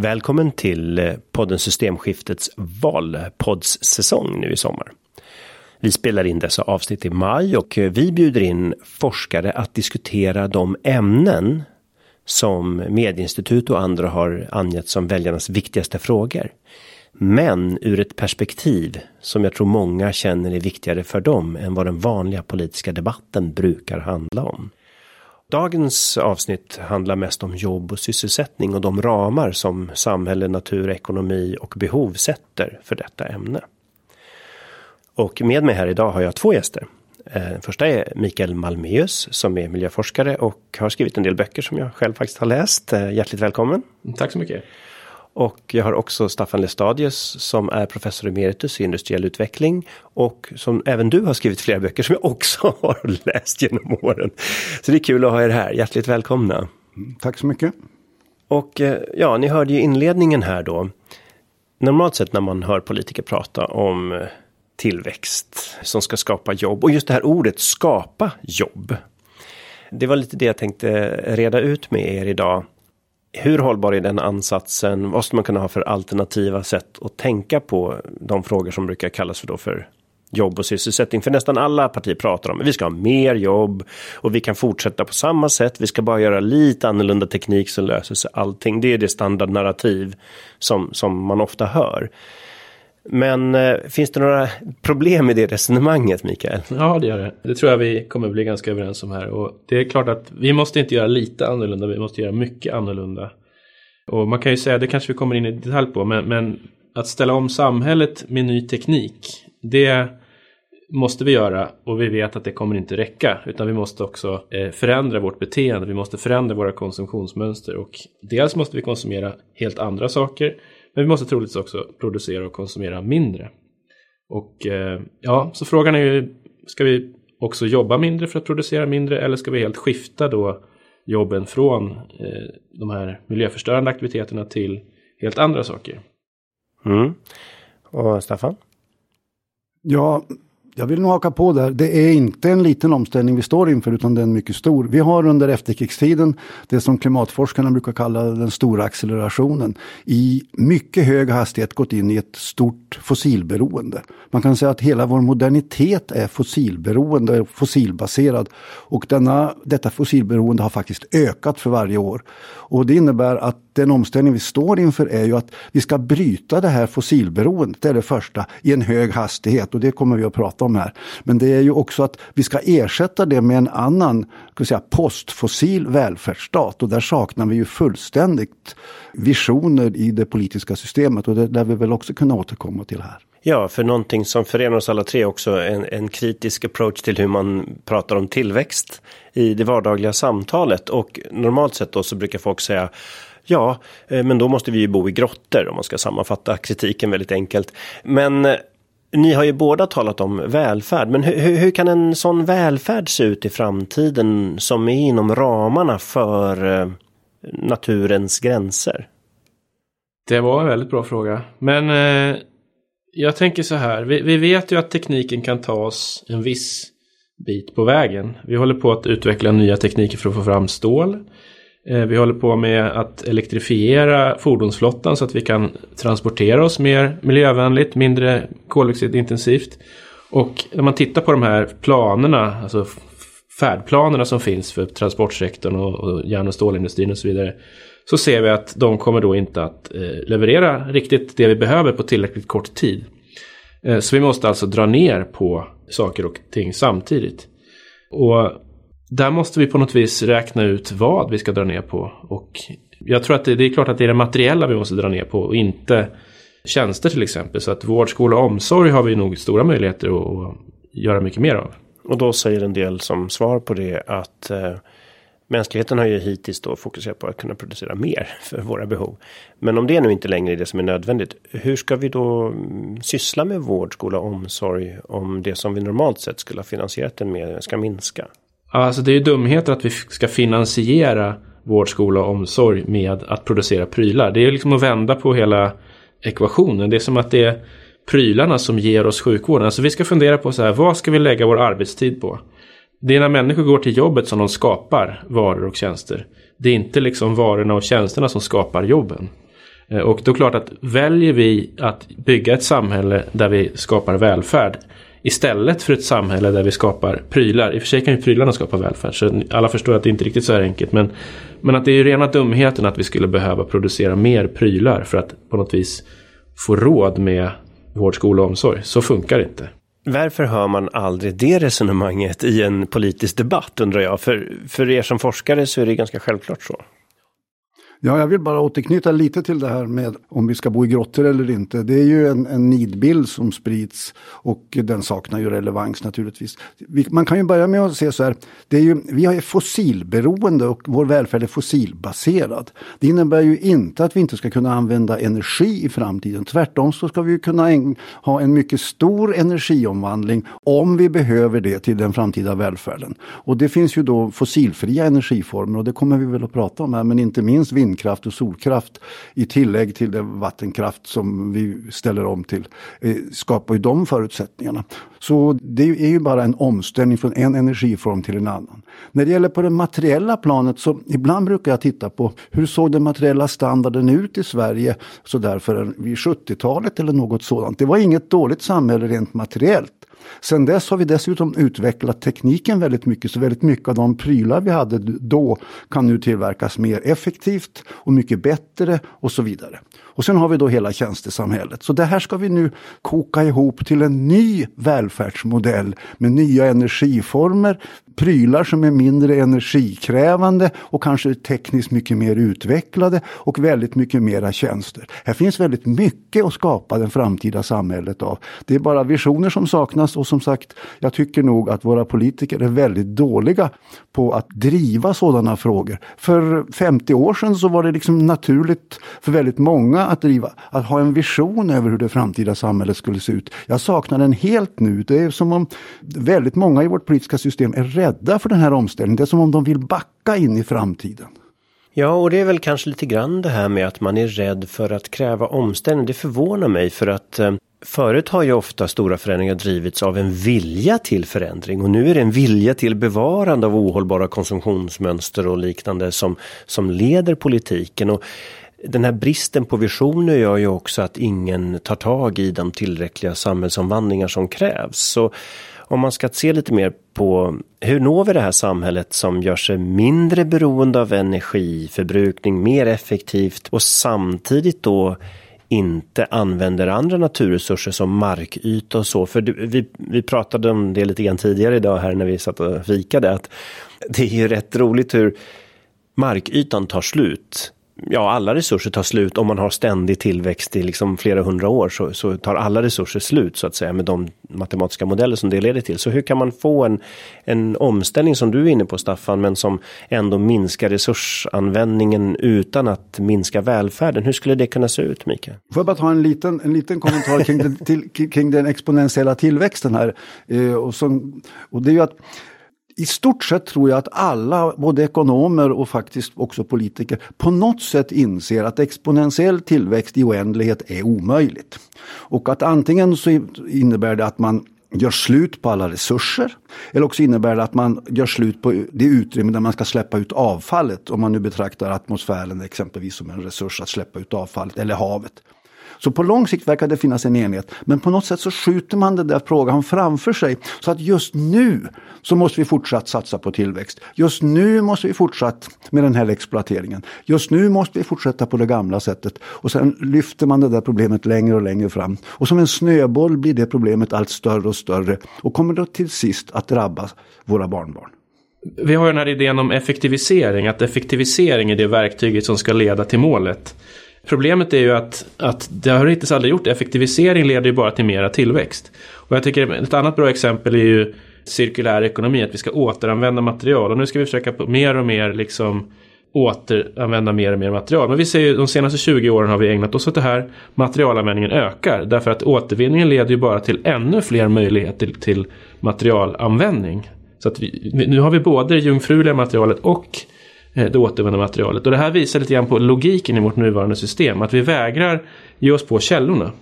Välkommen till eh, podden Systemskiftets valpoddssäsong nu i sommar. Vi spelar in dessa avsnitt i maj och eh, vi bjuder in forskare att diskutera de ämnen som Medieinstitut och andra har angett som väljarnas viktigaste frågor. Men ur ett perspektiv som jag tror många känner är viktigare för dem än vad den vanliga politiska debatten brukar handla om. Dagens avsnitt handlar mest om jobb och sysselsättning och de ramar som samhälle, natur, ekonomi och behov sätter för detta ämne. Och med mig här idag har jag två gäster. Den första är Mikael Malmeus som är miljöforskare och har skrivit en del böcker som jag själv faktiskt har läst. Eh, hjärtligt välkommen! Tack så mycket! Och jag har också Staffan Lestadius som är professor emeritus i industriell utveckling och som även du har skrivit flera böcker som jag också har läst genom åren. Så det är kul att ha er här. Hjärtligt välkomna. Tack så mycket. Och eh, ja, ni hörde ju inledningen här då. Normalt sett när man hör politiker prata om eh, tillväxt som ska skapa jobb och just det här ordet skapa jobb. Det var lite det jag tänkte reda ut med er idag. Hur hållbar är den ansatsen? Vad måste man kunna ha för alternativa sätt att tänka på de frågor som brukar kallas för då för jobb och sysselsättning. För nästan alla partier pratar om att vi ska ha mer jobb och vi kan fortsätta på samma sätt. Vi ska bara göra lite annorlunda teknik så löser sig allting. Det är det standardnarrativ som, som man ofta hör. Men eh, finns det några problem i det resonemanget, Mikael? Ja, det gör det. Det tror jag vi kommer bli ganska överens om här. Och det är klart att vi måste inte göra lite annorlunda, vi måste göra mycket annorlunda. Och man kan ju säga, det kanske vi kommer in i detalj på, men, men att ställa om samhället med ny teknik, det måste vi göra och vi vet att det kommer inte räcka utan vi måste också eh, förändra vårt beteende, vi måste förändra våra konsumtionsmönster och dels måste vi konsumera helt andra saker men vi måste troligtvis också producera och konsumera mindre. Och eh, ja, så frågan är ju, ska vi också jobba mindre för att producera mindre eller ska vi helt skifta då jobben från eh, de här miljöförstörande aktiviteterna till helt andra saker? Mm. Och Staffan? Ja, jag vill nog haka på där. Det är inte en liten omställning vi står inför utan den är mycket stor. Vi har under efterkrigstiden det som klimatforskarna brukar kalla den stora accelerationen i mycket hög hastighet gått in i ett stort fossilberoende. Man kan säga att hela vår modernitet är fossilberoende, fossilbaserad och denna, detta fossilberoende har faktiskt ökat för varje år. Och det innebär att den omställning vi står inför är ju att vi ska bryta det här fossilberoendet, det är det första, i en hög hastighet och det kommer vi att prata om här. Men det är ju också att vi ska ersätta det med en annan ska säga, postfossil välfärdsstat och där saknar vi ju fullständigt visioner i det politiska systemet och det lär vi väl också kunna återkomma till här. Ja, för någonting som förenar oss alla tre också, en, en kritisk approach till hur man pratar om tillväxt i det vardagliga samtalet. Och normalt sett då så brukar folk säga Ja, eh, men då måste vi ju bo i grottor om man ska sammanfatta kritiken väldigt enkelt. Men eh, ni har ju båda talat om välfärd, men hur, hur, kan en sån välfärd se ut i framtiden som är inom ramarna för eh, naturens gränser? Det var en väldigt bra fråga. Men eh, jag tänker så här, vi, vi, vet ju att tekniken kan ta oss en viss bit på vägen. Vi håller på att utveckla nya tekniker för att få fram stål. Eh, vi håller på med att elektrifiera fordonsflottan så att vi kan transportera oss mer miljövänligt, mindre koldioxidintensivt. Och när man tittar på de här planerna, alltså färdplanerna som finns för transportsektorn och, järn och stålindustrin och så vidare. Så ser vi att de kommer då inte att eh, leverera riktigt det vi behöver på tillräckligt kort tid. Eh, så vi måste alltså dra ner på saker och ting samtidigt. Och där måste vi på något vis räkna ut vad vi ska dra ner på. Och jag tror att det, det är klart att det är det materiella vi måste dra ner på och inte tjänster till exempel. Så att vård, skola och omsorg har vi nog stora möjligheter att, att göra mycket mer av. Och då säger en del som svar på det att eh, mänskligheten har ju hittills då fokuserat på att kunna producera mer för våra behov. Men om det nu inte längre är det som är nödvändigt, hur ska vi då mm, syssla med vård, skola och omsorg om det som vi normalt sett skulle ha finansierat den med ska minska? Alltså det är ju dumheter att vi ska finansiera vård, skola och omsorg med att producera prylar. Det är liksom att vända på hela ekvationen. Det är som att det är prylarna som ger oss sjukvården. Alltså vi ska fundera på så här, vad ska vi lägga vår arbetstid på? Det är när människor går till jobbet som de skapar varor och tjänster. Det är inte liksom varorna och tjänsterna som skapar jobben. Eh, och då är det klart att väljer vi att bygga ett samhälle där vi skapar välfärd istället för ett samhälle där vi skapar prylar. I och för sig kan ju prylarna skapa välfärd så alla förstår att det inte riktigt så här enkelt. Men, men att det är ju rena dumheten att vi skulle behöva producera mer prylar för att på något vis få råd med vård, skola och omsorg. Så funkar det inte. Varför hör man aldrig det resonemanget i en politisk debatt undrar jag? För, för er som forskare så är det ganska självklart så. Ja, jag vill bara återknyta lite till det här med om vi ska bo i grottor eller inte. Det är ju en, en nidbild som sprids och den saknar ju relevans naturligtvis. Vi, man kan ju börja med att se så här, det är ju, vi är fossilberoende och vår välfärd är fossilbaserad. Det innebär ju inte att vi inte ska kunna använda energi i framtiden. Tvärtom så ska vi kunna en, ha en mycket stor energiomvandling om vi behöver det till den framtida välfärden. Och det finns ju då fossilfria energiformer och det kommer vi väl att prata om här, men inte minst vind vindkraft och solkraft i tillägg till den vattenkraft som vi ställer om till eh, skapar ju de förutsättningarna. Så det är ju bara en omställning från en energiform till en annan. När det gäller på det materiella planet så ibland brukar jag titta på hur såg den materiella standarden ut i Sverige så därför vid 70-talet eller något sådant. Det var inget dåligt samhälle rent materiellt. Sen dess har vi dessutom utvecklat tekniken väldigt mycket så väldigt mycket av de prylar vi hade då kan nu tillverkas mer effektivt och mycket bättre och så vidare. Och sen har vi då hela tjänstesamhället. Så det här ska vi nu koka ihop till en ny välfärdsmodell med nya energiformer, prylar som är mindre energikrävande och kanske tekniskt mycket mer utvecklade och väldigt mycket mera tjänster. Här finns väldigt mycket att skapa det framtida samhället av. Det är bara visioner som saknas och som sagt, jag tycker nog att våra politiker är väldigt dåliga på att driva sådana frågor. För 50 år sedan så var det liksom naturligt för väldigt många att driva, att ha en vision över hur det framtida samhället skulle se ut. Jag saknar den helt nu. Det är som om väldigt många i vårt politiska system är rädda rädda för den här omställningen. Det är som om de vill backa in i framtiden. Ja, och det är väl kanske lite grann det här med att man är rädd för att kräva omställning. Det förvånar mig för att eh, förut har ju ofta stora förändringar drivits av en vilja till förändring och nu är det en vilja till bevarande av ohållbara konsumtionsmönster och liknande som, som leder politiken. Och den här bristen på visioner gör ju också att ingen tar tag i de tillräckliga samhällsomvandlingar som krävs. Så om man ska se lite mer på hur når vi det här samhället som gör sig mindre beroende av energiförbrukning, mer effektivt och samtidigt då inte använder andra naturresurser som markyta och så. För vi, vi pratade om det lite grann tidigare idag här när vi satt och fikade. Att det är ju rätt roligt hur markytan tar slut ja, alla resurser tar slut. Om man har ständig tillväxt i liksom flera hundra år så, så, tar alla resurser slut så att säga med de matematiska modeller som det leder till. Så hur kan man få en, en omställning som du är inne på Staffan, men som ändå minskar resursanvändningen utan att minska välfärden? Hur skulle det kunna se ut, Mikael? Får jag bara ta en liten, en liten kommentar kring, den, till, kring den exponentiella tillväxten här. Eh, och, som, och det är ju att i stort sett tror jag att alla, både ekonomer och faktiskt också politiker, på något sätt inser att exponentiell tillväxt i oändlighet är omöjligt. Och att antingen så innebär det att man gör slut på alla resurser. Eller också innebär det att man gör slut på det utrymme där man ska släppa ut avfallet. Om man nu betraktar atmosfären exempelvis som en resurs att släppa ut avfallet, eller havet. Så på lång sikt verkar det finnas en enighet. Men på något sätt så skjuter man den där frågan framför sig. Så att just nu så måste vi fortsatt satsa på tillväxt. Just nu måste vi fortsatt med den här exploateringen. Just nu måste vi fortsätta på det gamla sättet. Och sen lyfter man det där problemet längre och längre fram. Och som en snöboll blir det problemet allt större och större. Och kommer då till sist att drabba våra barnbarn. Vi har den här idén om effektivisering, att effektivisering är det verktyget som ska leda till målet. Problemet är ju att, att det har hittills aldrig gjort. Effektivisering leder ju bara till mera tillväxt. Och jag tycker ett annat bra exempel är ju cirkulär ekonomi, att vi ska återanvända material. Och nu ska vi försöka på mer och mer liksom återanvända mer och mer material. Men vi ser ju de senaste 20 åren har vi ägnat oss åt det här. Materialanvändningen ökar därför att återvinningen leder ju bara till ännu fler möjligheter till, till materialanvändning. Så att vi, nu har vi både det jungfruliga materialet och Eh, det återvunna materialet. Och det här visar lite grann på logiken i vårt nuvarande system. Att vi vägrar ge oss på källorna.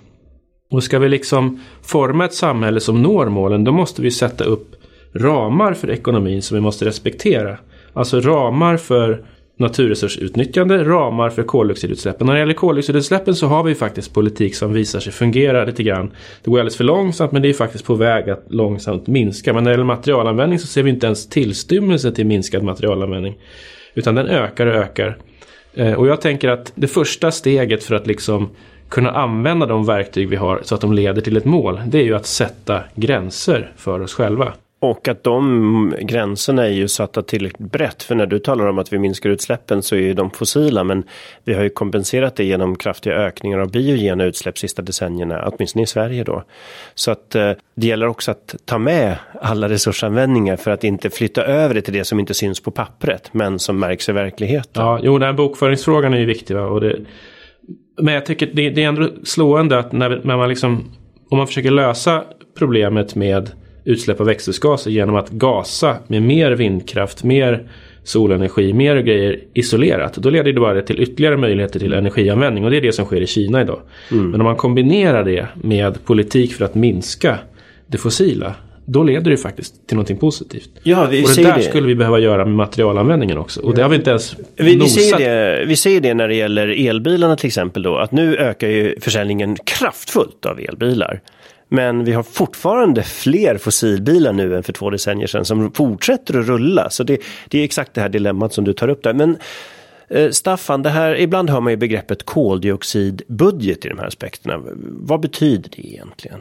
Och ska vi liksom forma ett samhälle som når målen då måste vi sätta upp ramar för ekonomin som vi måste respektera. Alltså ramar för naturresursutnyttjande, ramar för koldioxidutsläppen. När det gäller koldioxidutsläppen så har vi faktiskt politik som visar sig fungera lite grann. Det går alldeles för långsamt men det är faktiskt på väg att långsamt minska. Men när det gäller materialanvändning så ser vi inte ens tillstymmelse till minskad materialanvändning. Utan den ökar och ökar. Eh, och jag tänker att det första steget för att liksom kunna använda de verktyg vi har så att de leder till ett mål. Det är ju att sätta gränser för oss själva. Och att de gränserna är ju satta tillräckligt brett. För när du talar om att vi minskar utsläppen så är ju de fossila. Men vi har ju kompenserat det genom kraftiga ökningar av biogena utsläpp sista decennierna. Åtminstone i Sverige då. Så att eh, det gäller också att ta med alla resursanvändningar för att inte flytta över det till det som inte syns på pappret. Men som märks i verkligheten. Ja, jo, den här bokföringsfrågan är ju viktig. Va? Och det, men jag tycker det, det är ändå slående att när, när man liksom om man försöker lösa problemet med utsläpp av växthusgaser genom att gasa med mer vindkraft, mer solenergi, mer grejer isolerat. Då leder det bara till ytterligare möjligheter till energianvändning och det är det som sker i Kina idag. Mm. Men om man kombinerar det med politik för att minska det fossila då leder det faktiskt till någonting positivt. Ja, vi och det där det. skulle vi behöva göra med materialanvändningen också. Och det har vi inte ens vi, vi, ser det, vi ser det när det gäller elbilarna till exempel då. Att nu ökar ju försäljningen kraftfullt av elbilar. Men vi har fortfarande fler fossilbilar nu än för två decennier sedan som fortsätter att rulla. Så det, det är exakt det här dilemmat som du tar upp där. Men eh, Staffan, det här, ibland hör man ju begreppet koldioxidbudget i de här aspekterna. Vad betyder det egentligen?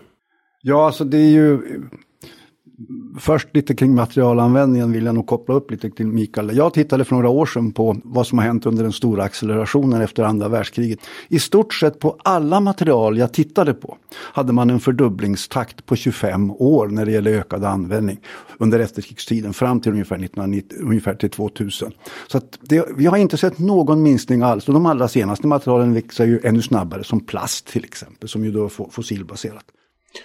Ja, alltså det är ju först lite kring materialanvändningen vill jag nog koppla upp lite till Mikael. Jag tittade för några år sedan på vad som har hänt under den stora accelerationen efter andra världskriget. I stort sett på alla material jag tittade på hade man en fördubblingstakt på 25 år när det gäller ökad användning under efterkrigstiden fram till ungefär, 1990, ungefär till 2000. Så det, vi har inte sett någon minskning alls och de allra senaste materialen växer ju ännu snabbare som plast till exempel som ju då är fossilbaserat.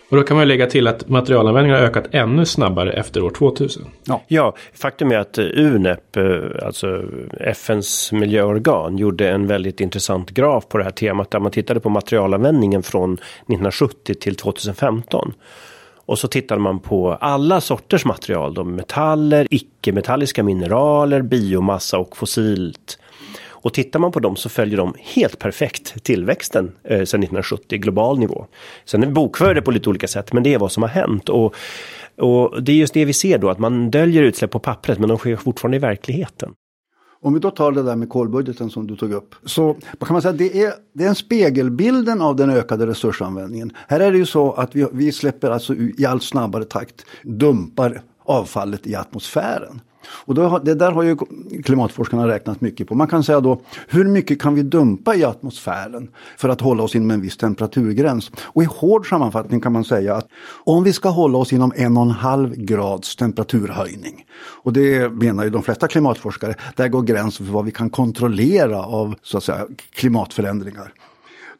Och då kan man lägga till att materialanvändningen har ökat ännu snabbare efter år 2000. Ja, ja faktum är att eh, UNEP, eh, alltså FNs miljöorgan, gjorde en väldigt intressant graf på det här temat där man tittade på materialanvändningen från 1970 till 2015. Och så tittade man på alla sorters material, då, metaller, icke-metalliska mineraler, biomassa och fossilt och tittar man på dem så följer de helt perfekt tillväxten eh, sedan 1970 global nivå. Sen är vi bokförda på lite olika sätt men det är vad som har hänt. Och, och det är just det vi ser då att man döljer utsläpp på pappret men de sker fortfarande i verkligheten. Om vi då tar det där med kolbudgeten som du tog upp. Så kan man säga att det är, det är en spegelbilden av den ökade resursanvändningen. Här är det ju så att vi, vi släpper alltså i allt snabbare takt dumpar avfallet i atmosfären. Och då, det där har ju klimatforskarna räknat mycket på. Man kan säga då, hur mycket kan vi dumpa i atmosfären för att hålla oss inom en viss temperaturgräns? Och i hård sammanfattning kan man säga att om vi ska hålla oss inom en och en halv grads temperaturhöjning, och det menar ju de flesta klimatforskare, där går gränsen för vad vi kan kontrollera av så att säga, klimatförändringar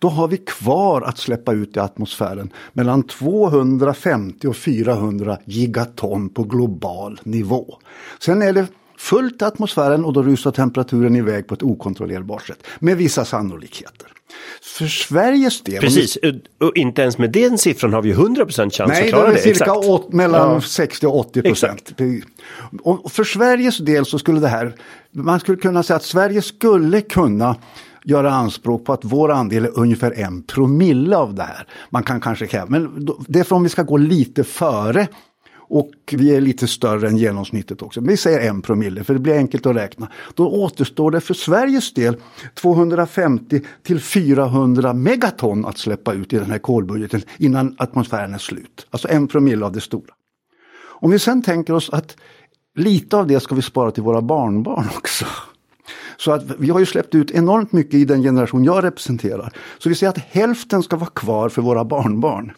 då har vi kvar att släppa ut i atmosfären mellan 250 och 400 gigaton på global nivå. Sen är det fullt i atmosfären och då rusar temperaturen iväg på ett okontrollerbart sätt med vissa sannolikheter. För Sveriges del... Precis, och inte ens med den siffran har vi 100% chans Nej, att klara det. Nej, det är cirka åt, mellan ja. 60 och 80 procent. Och för Sveriges del så skulle det här, man skulle kunna säga att Sverige skulle kunna göra anspråk på att vår andel är ungefär en promille av det här. Man kan kanske kräva, men det är för om vi ska gå lite före och vi är lite större än genomsnittet också. vi säger en promille för det blir enkelt att räkna. Då återstår det för Sveriges del 250 till 400 megaton att släppa ut i den här kolbudgeten innan atmosfären är slut. Alltså en promille av det stora. Om vi sen tänker oss att lite av det ska vi spara till våra barnbarn också. Så att vi har ju släppt ut enormt mycket i den generation jag representerar. Så vi säger att hälften ska vara kvar för våra barnbarn.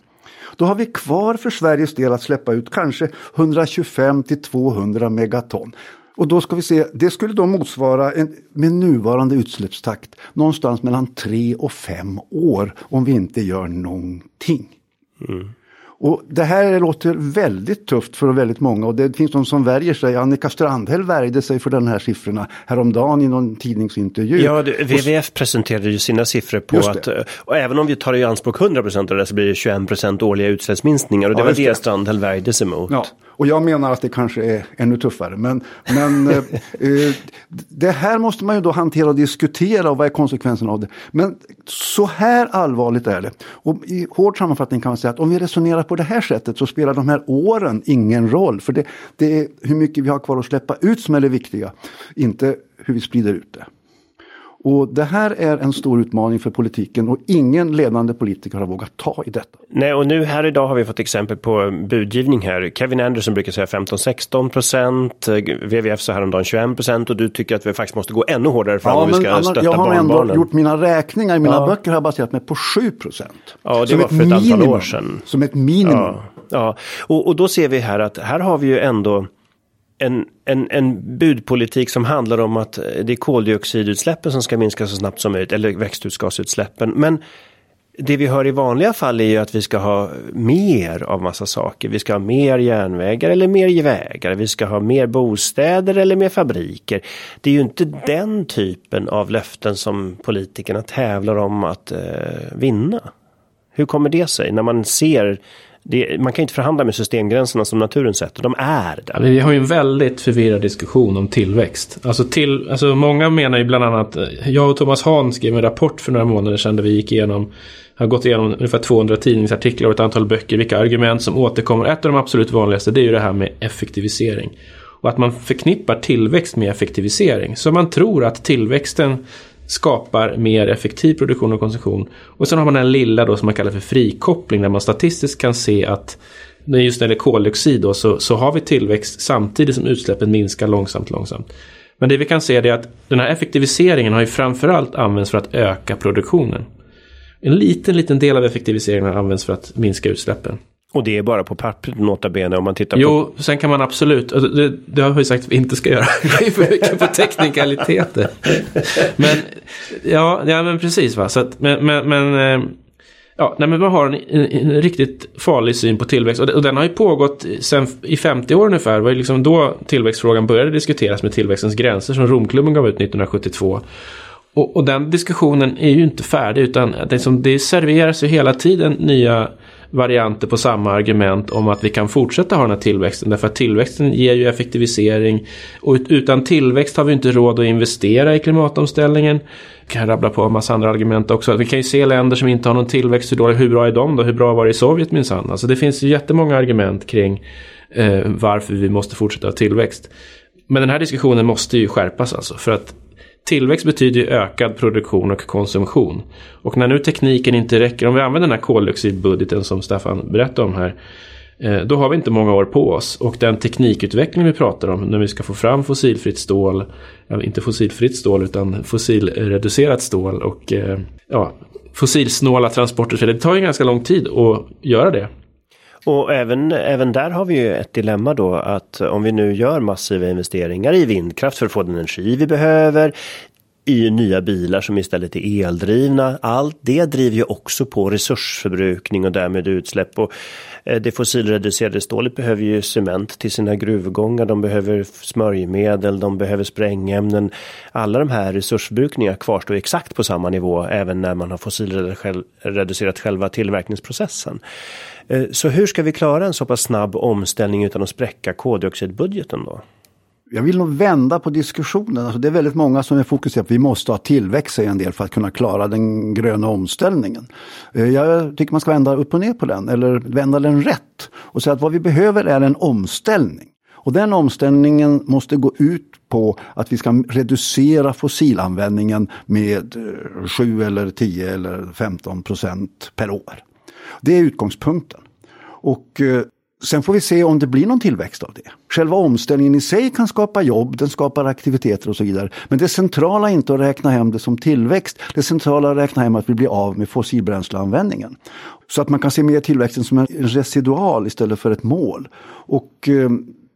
Då har vi kvar för Sveriges del att släppa ut kanske 125 till 200 megaton. Och då ska vi se, det skulle då motsvara en, med nuvarande utsläppstakt någonstans mellan 3 och 5 år om vi inte gör någonting. Mm. Och det här låter väldigt tufft för väldigt många och det finns de som värjer sig. Annika Strandhäll värjde sig för den här siffrorna häromdagen i någon tidningsintervju. Ja, det, WWF presenterade ju sina siffror på att, eh, och även om vi tar i anspråk 100 procent av det så blir det 21 procent årliga utsläppsminskningar och det Ja, var det. Strandhäll värjde sig mot. Ja, och jag menar att det kanske är ännu tuffare. Men, men eh, eh, det här måste man ju då hantera och diskutera och vad är konsekvenserna av det. Men så här allvarligt är det. Och i hård sammanfattning kan man säga att om vi resonerar på det här sättet så spelar de här åren ingen roll. För det, det är hur mycket vi har kvar att släppa ut som är det viktiga. Inte hur vi sprider ut det. Och det här är en stor utmaning för politiken och ingen ledande politiker har vågat ta i detta. Nej, och nu här idag har vi fått exempel på budgivning här. Kevin Anderson brukar säga 15-16 procent, eh, WWF sa häromdagen 21 procent och du tycker att vi faktiskt måste gå ännu hårdare fram om vi ska Anna, stötta jag har ändå barnbarnen. gjort mina räkningar, i mina Ja. böcker har jag baserat mig på 7 procent. Ja, det var för ett antal år sedan. Som ett minimum. Ja, ja. Och, och då ser vi här att här har vi ju ändå en, en, en budpolitik som handlar om att eh, det är koldioxidutsläppen som ska minska så snabbt som möjligt, eller växthusgasutsläppen. Men det vi hör i vanliga fall är ju att vi ska ha mer av massa saker. Vi ska ha mer järnvägar eller mer vägar. Vi ska ha mer bostäder eller mer fabriker. Det är ju inte den typen av löften som politikerna tävlar om att eh, vinna. Hur kommer det sig när man ser det, man kan inte förhandla med systemgränserna som naturen sätter. De är där. Vi har ju en väldigt förvirrad diskussion om tillväxt. Alltså, till, alltså många menar ju bland annat, eh, jag och Thomas Hahn skrev en rapport för några månader sedan där vi gick igenom, har gått igenom ungefär 200 tidningsartiklar och ett antal böcker, vilka argument som återkommer. Ett av de absolut vanligaste det är ju det här med effektivisering. Och att man förknippar tillväxt med effektivisering. Så man tror att tillväxten skapar mer effektiv produktion och konsumtion. Och sen har man den lilla då som man kallar för frikoppling där man statistiskt kan se att när just när det gäller koldioxid då, så, så har vi tillväxt samtidigt som utsläppen minskar långsamt, långsamt. Men det vi kan se är att den här effektiviseringen har ju framförallt använts för att öka produktionen. En liten, liten del av effektiviseringen har använts för att minska utsläppen. Och det är bara på pappret nota bene om man tittar på Jo, sen kan man absolut, alltså, det, det har vi sagt att vi inte ska göra. Vi är för mycket på teknikaliteter. Men, ja, ja men precis va. Så att, men, men, men, eh, ja, nej, men man har en, en, en riktigt farlig syn på tillväxt. Och, och den har ju pågått sen i 50 år ungefär. Det var ju liksom då tillväxtfrågan började diskuteras med tillväxtens gränser som Romklubben gav ut 1972. Och, och den diskussionen är ju inte färdig utan det, som, det serveras ju hela tiden nya varianter på samma argument om att vi kan fortsätta ha den här tillväxten. Därför att tillväxten ger ju effektivisering. Och utan tillväxt har vi inte råd att investera i klimatomställningen. Jag kan rabbla på en massa andra argument också. Vi kan ju se länder som inte har någon tillväxt. Hur, då, hur bra är de då? Hur bra var det i Sovjet minsann? Alltså det finns ju jättemånga argument kring eh, varför vi måste fortsätta ha tillväxt. Men den här diskussionen måste ju skärpas alltså. För att Tillväxt betyder ju ökad produktion och konsumtion. Och när nu tekniken inte räcker, om vi använder den här koldioxidbudgeten som Staffan berättade om här. Eh, då har vi inte många år på oss. Och den teknikutveckling vi pratar om, när vi ska få fram fossilfritt stål, inte fossilfritt stål utan fossilreducerat stål och eh, ja, fossilsnåla transporter. Det tar ju ganska lång tid att göra det. Och även, även där har vi ju ett dilemma då att om vi nu gör massiva investeringar i vindkraft för att få den energi vi behöver i nya bilar som istället är eldrivna. Allt det driver ju också på resursförbrukning och därmed utsläpp. Och eh, det fossilreducerade stålet behöver ju cement till sina gruvgångar. De behöver smörjmedel, de behöver sprängämnen. Alla de här resursförbrukningarna kvarstår exakt på samma nivå även när man har fossilreducerat själva tillverkningsprocessen. Eh, så hur ska vi klara en så pass snabb omställning utan att spräcka koldioxidbudgeten då? Jag vill nog vända på diskussionen. Alltså det är väldigt många som är fokuserade på att vi måste ha tillväxt i en del för att kunna klara den gröna omställningen. Eh, jag tycker man ska vända upp och ner på den, eller vända den rätt. Och säga att vad vi behöver är en omställning. Och den omställningen måste gå ut på att vi ska reducera fossilanvändningen med eh, 7 eller 10 eller 15 procent per år. Det är utgångspunkten. Och eh, sen får vi se om det blir någon tillväxt av det. Själva omställningen i sig kan skapa jobb, den skapar aktiviteter och så vidare. Men det centrala är inte att räkna hem det som tillväxt. Det centrala är att räkna hem att vi blir av med fossilbränsleanvändningen. Så att man kan se mer tillväxten som en residual istället för ett mål. Och eh,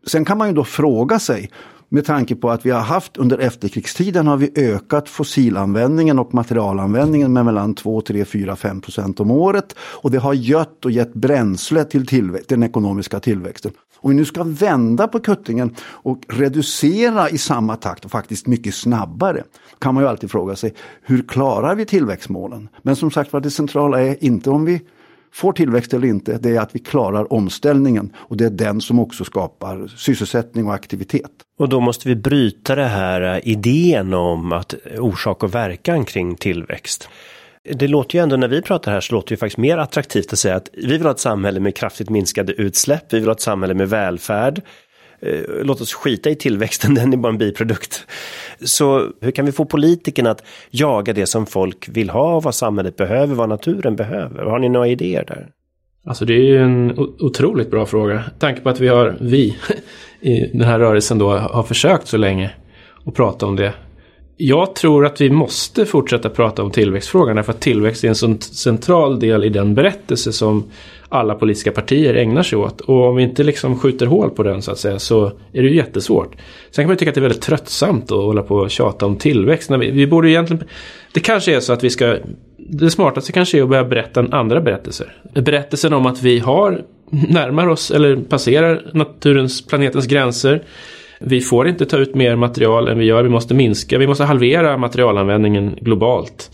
sen kan man ju då fråga sig med tanke på att vi har haft under efterkrigstiden har vi ökat fossilanvändningen och materialanvändningen med mellan 2, 3, 4, 5 procent om året. Och det har gött och gett bränsle till tillväxt, den ekonomiska tillväxten. Om vi nu ska vända på kuttingen och reducera i samma takt och faktiskt mycket snabbare kan man ju alltid fråga sig hur klarar vi tillväxtmålen? Men som sagt var det centrala är inte om vi får tillväxt eller inte, det är att vi klarar omställningen och det är den som också skapar sysselsättning och aktivitet. Och då måste vi bryta det här eh, idén om att orsak och verkan kring tillväxt. Det låter ju ändå när vi pratar här så låter det faktiskt mer attraktivt att säga att vi vill ha ett samhälle med kraftigt minskade utsläpp, vi vill ha ett samhälle med välfärd. Eh, låt oss skita i tillväxten, den är bara en biprodukt. Så hur kan vi få politikerna att jaga det som folk vill ha, vad samhället behöver, vad naturen behöver? Har ni några idéer där? Alltså det är ju en otroligt bra fråga. Tanke på att vi har, vi i den här rörelsen då, har försökt så länge att prata om det. Jag tror att vi måste fortsätta prata om tillväxtfrågan därför att tillväxt är en sån central del i den berättelse som alla politiska partier ägnar sig åt. Och om vi inte liksom skjuter hål på den så att säga så är det ju jättesvårt. Sen kan man tycka att det är väldigt tröttsamt att hålla på och tjata om tillväxt. Vi, vi borde egentligen, det kanske är så att vi ska, det smartaste kanske är att börja berätta en andra berättelser. Berättelsen om att vi har, närmar oss eller passerar naturens, planetens gränser. Vi får inte ta ut mer material än vi gör. Vi måste minska, vi måste halvera materialanvändningen globalt.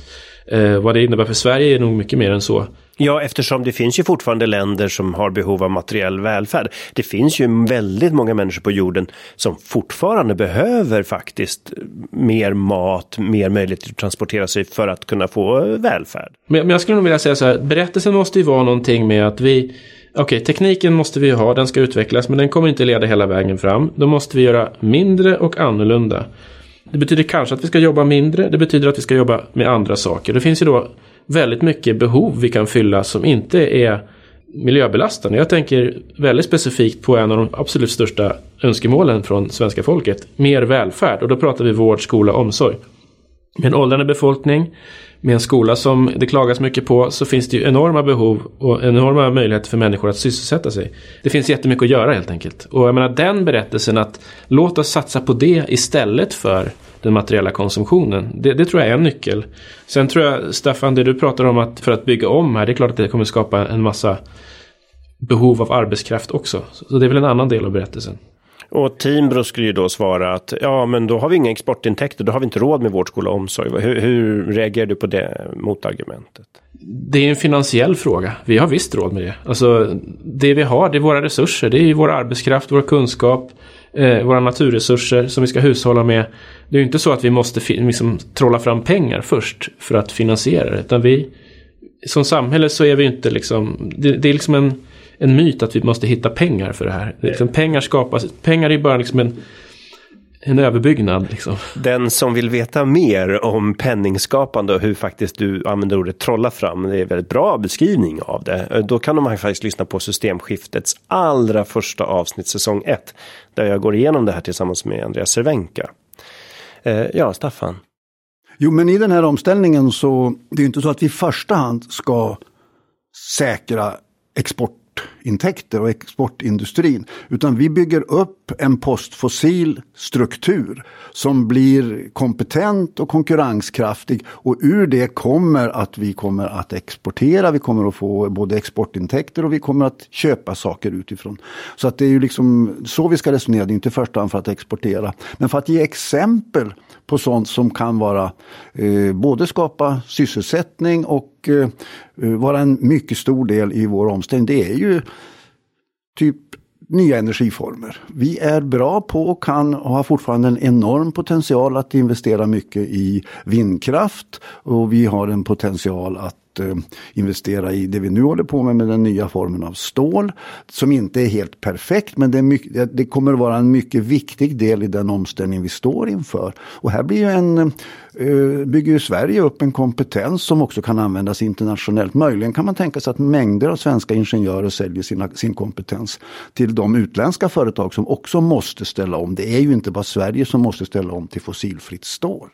Eh, vad det innebär för Sverige är nog mycket mer än så. Ja, eftersom det finns ju fortfarande länder som har behov av materiell välfärd. Det finns ju väldigt många människor på jorden som fortfarande behöver faktiskt mer mat, mer möjlighet att transportera sig för att kunna få välfärd. Men, men jag skulle nog vilja säga så här, berättelsen måste ju vara någonting med att vi Okej, okay, tekniken måste vi ha, den ska utvecklas, men den kommer inte leda hela vägen fram. Då måste vi göra mindre och annorlunda. Det betyder kanske att vi ska jobba mindre, det betyder att vi ska jobba med andra saker. Det finns ju då väldigt mycket behov vi kan fylla som inte är miljöbelastande. Jag tänker väldigt specifikt på en av de absolut största önskemålen från svenska folket. Mer välfärd och då pratar vi vård, skola, omsorg. Med en åldrande befolkning, med en skola som det klagas mycket på så finns det ju enorma behov och enorma möjligheter för människor att sysselsätta sig. Det finns jättemycket att göra helt enkelt. Och jag menar den berättelsen att låt oss satsa på det istället för den materiella konsumtionen. Det, det, tror jag är en nyckel. Sen tror jag, Staffan, det du pratar om att för att bygga om här, det är klart att det kommer skapa en massa behov av arbetskraft också. Så det är väl en annan del av berättelsen. Och Timbro skulle ju då svara att ja, men då har vi inga exportintäkter, då har vi inte råd med vård, skola och omsorg. Hur, hur reagerar du på det motargumentet? Det är en finansiell fråga. Vi har visst råd med det. Alltså, det vi har, det är våra resurser. Det är vår arbetskraft, vår kunskap, eh, våra naturresurser som vi ska hushålla med. Det är ju inte så att vi måste liksom, trolla fram pengar först för att finansiera det. Utan vi, som samhälle så är vi inte liksom, det, det är liksom en, en myt att vi måste hitta pengar för det här. Det liksom, pengar skapas, pengar är bara liksom en en överbyggnad. Liksom. Den som vill veta mer om penningskapande och hur faktiskt du använder ordet trolla fram, det är en väldigt bra beskrivning av det. Då kan man faktiskt lyssna på systemskiftets allra första avsnitt, säsong 1, där jag går igenom det här tillsammans med Andreas Cervenka. Eh, ja, Staffan? Jo, men i den här omställningen så det är inte så att vi i första hand ska säkra export exportintäkter och exportindustrin. Utan vi bygger upp en postfossil struktur som blir kompetent och konkurrenskraftig. Och ur det kommer att vi kommer att exportera, vi kommer att få både exportintäkter och vi kommer att köpa saker utifrån. Så att det är ju liksom så vi ska resonera, det är inte i första hand för att exportera. Men för att ge exempel på sånt som kan vara eh, både skapa sysselsättning och eh, eh, vara en mycket stor del i vår omställning. Det är ju typ nya energiformer. Vi är bra på och kan och har fortfarande en enorm potential att investera mycket i vindkraft och vi har en potential att eh, investera i det vi nu håller på med, med den nya formen av stål. Som inte är helt perfekt men det, mycket, det kommer att vara en mycket viktig del i den omställning vi står inför. Och här blir ju en, eh, bygger ju Sverige upp en kompetens som också kan användas internationellt. Möjligen kan man tänka sig att mängder av svenska ingenjörer säljer sina, sin kompetens till de utländska företag som också måste ställa om. Det är ju inte bara Sverige som måste ställa om till fossilfritt stål.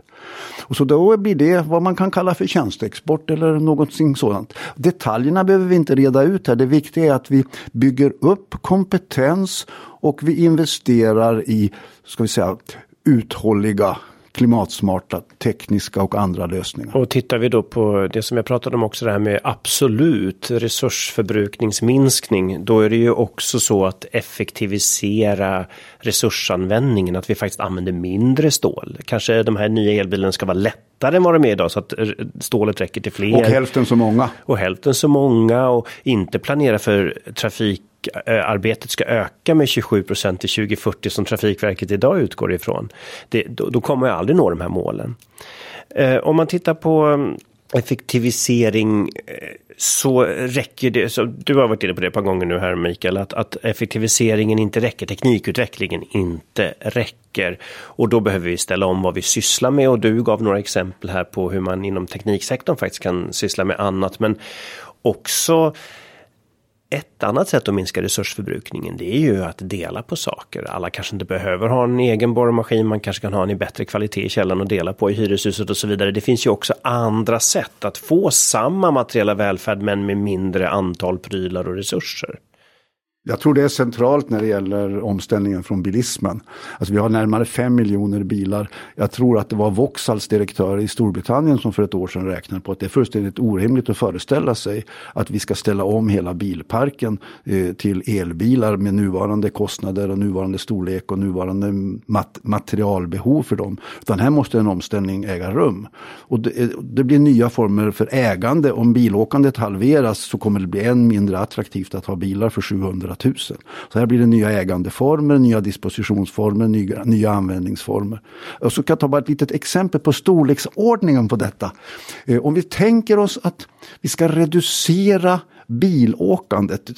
Och så då blir det vad man kan kalla för tjänsteexport eller någonting sådant. Detaljerna behöver vi inte reda ut här. Det viktiga är att vi bygger upp kompetens och vi investerar i, ska vi säga, uthålliga klimatsmarta tekniska och andra lösningar. Och tittar vi då på det som jag pratade om också det här med absolut resursförbrukningsminskning. Då är det ju också så att effektivisera resursanvändningen, att vi faktiskt använder mindre stål. Kanske de här nya elbilarna ska vara lättare än vad de är idag så att stålet räcker till fler. Och hälften så många. Och hälften så många och inte planera för trafik Eh, arbetet ska öka med 27 procent till 2040 som Trafikverket idag utgår ifrån. Det, då, då kommer jag aldrig nå de här målen. Eh, om man tittar på mm, effektivisering eh, så räcker det, så du har varit inne på det ett par gånger nu här Mikael, att, att effektiviseringen inte räcker, teknikutvecklingen inte räcker. Och då behöver vi ställa om vad vi sysslar med och du gav några exempel här på hur man inom tekniksektorn faktiskt kan syssla med annat. Men också ett annat sätt att minska resursförbrukningen det är ju att dela på saker. Alla kanske inte behöver ha en egen borrmaskin, man kanske kan ha en i bättre kvalitet i källaren och dela på i hyreshuset och så vidare. Det finns ju också andra sätt att få samma materiella välfärd men med mindre antal prylar och resurser. Jag tror det är centralt när det gäller omställningen från bilismen. Alltså vi har närmare 5 miljoner bilar. Jag tror att det var Vauxhalls direktör i Storbritannien som för ett år sedan räknade på att det är fullständigt orimligt att föreställa sig att vi ska ställa om hela bilparken eh, till elbilar med nuvarande kostnader och nuvarande storlek och nuvarande mat materialbehov för dem. Utan här måste en omställning äga rum. Och det, eh, det blir nya former för ägande. Om bilåkandet halveras så kommer det bli än mindre attraktivt att ha bilar för 700 000. Så här blir det nya ägandeformer, nya dispositionsformer, nya, nya användningsformer. Och så kan jag ta bara ett litet exempel på storleksordningen på detta. Eh, om vi tänker oss att vi ska reducera bilåkandet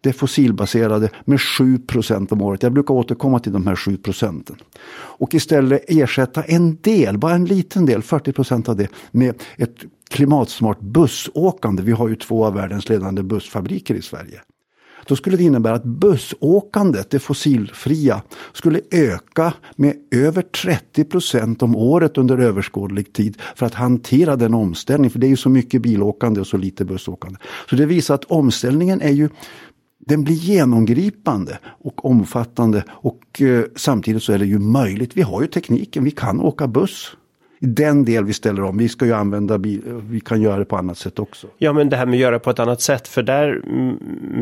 det fossilbaserade med 7% om året. Jag brukar återkomma till de här 7 procenten. Och istället ersätta en del, bara en liten del, 40% av det, med ett klimatsmart bussåkande. Vi har ju två av världens ledande bussfabriker i Sverige. Då skulle det innebära att bussåkandet, det fossilfria, skulle öka med över 30 procent om året under överskådlig tid för att hantera den omställningen. För det är ju så mycket bilåkande och så lite bussåkande. Så det visar att omställningen är ju den blir genomgripande och omfattande och eh, samtidigt så är det ju möjligt. Vi har ju tekniken, vi kan åka buss i den del vi ställer om. Vi ska ju använda bil, vi kan göra det på annat sätt också. Ja men det här med att göra på ett annat sätt för där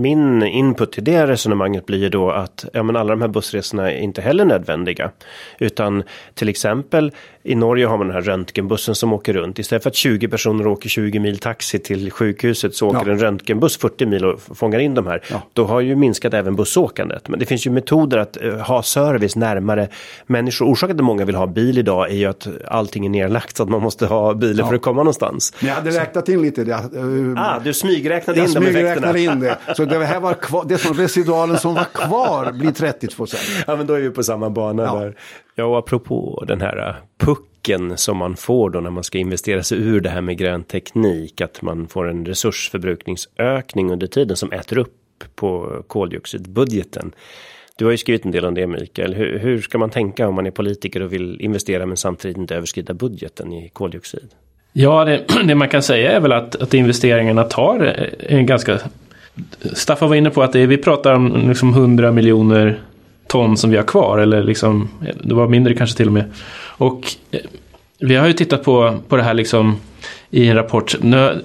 min input till det resonemanget blir ju då att ja men alla de här bussresorna är inte heller nödvändiga. Utan till exempel i Norge har man den här röntgenbussen som åker runt. Istället för att 20 personer åker 20 mil taxi till sjukhuset så åker ja. en röntgenbuss 40 mil och fångar in de här. Ja. Då har ju minskat även bussåkandet. Men det finns ju metoder att uh, ha service närmare människor. Orsaken till att många vill ha bil idag är ju att allting är nerlagt så att man måste ha bilen ja. för att komma någonstans. Men jag hade räknat in lite det. Uh, ah, du smygräknade in de effekterna. in det. Så det här var kvar, det som residualen som var kvar blir 30 procent. Ja men då är vi på samma bana där. Ja och apropå den här äh, pucken som man får då när man ska investera sig ur det här med grön teknik. Att man får en resursförbrukningsökning under tiden som äter upp på koldioxidbudgeten. Du har ju skrivit en del om det Mikael. Hur, hur, ska man tänka om man är politiker och vill investera men samtidigt inte överskrida budgeten i koldioxid? Ja, det, det man kan säga är väl att, att investeringarna tar eh, en ganska... Staffan var inne på att det, vi pratar om liksom 100 miljoner ton som vi har kvar. Eller liksom, det var mindre kanske till och med. Och eh, vi har ju tittat på, på det här liksom i en rapport. Nu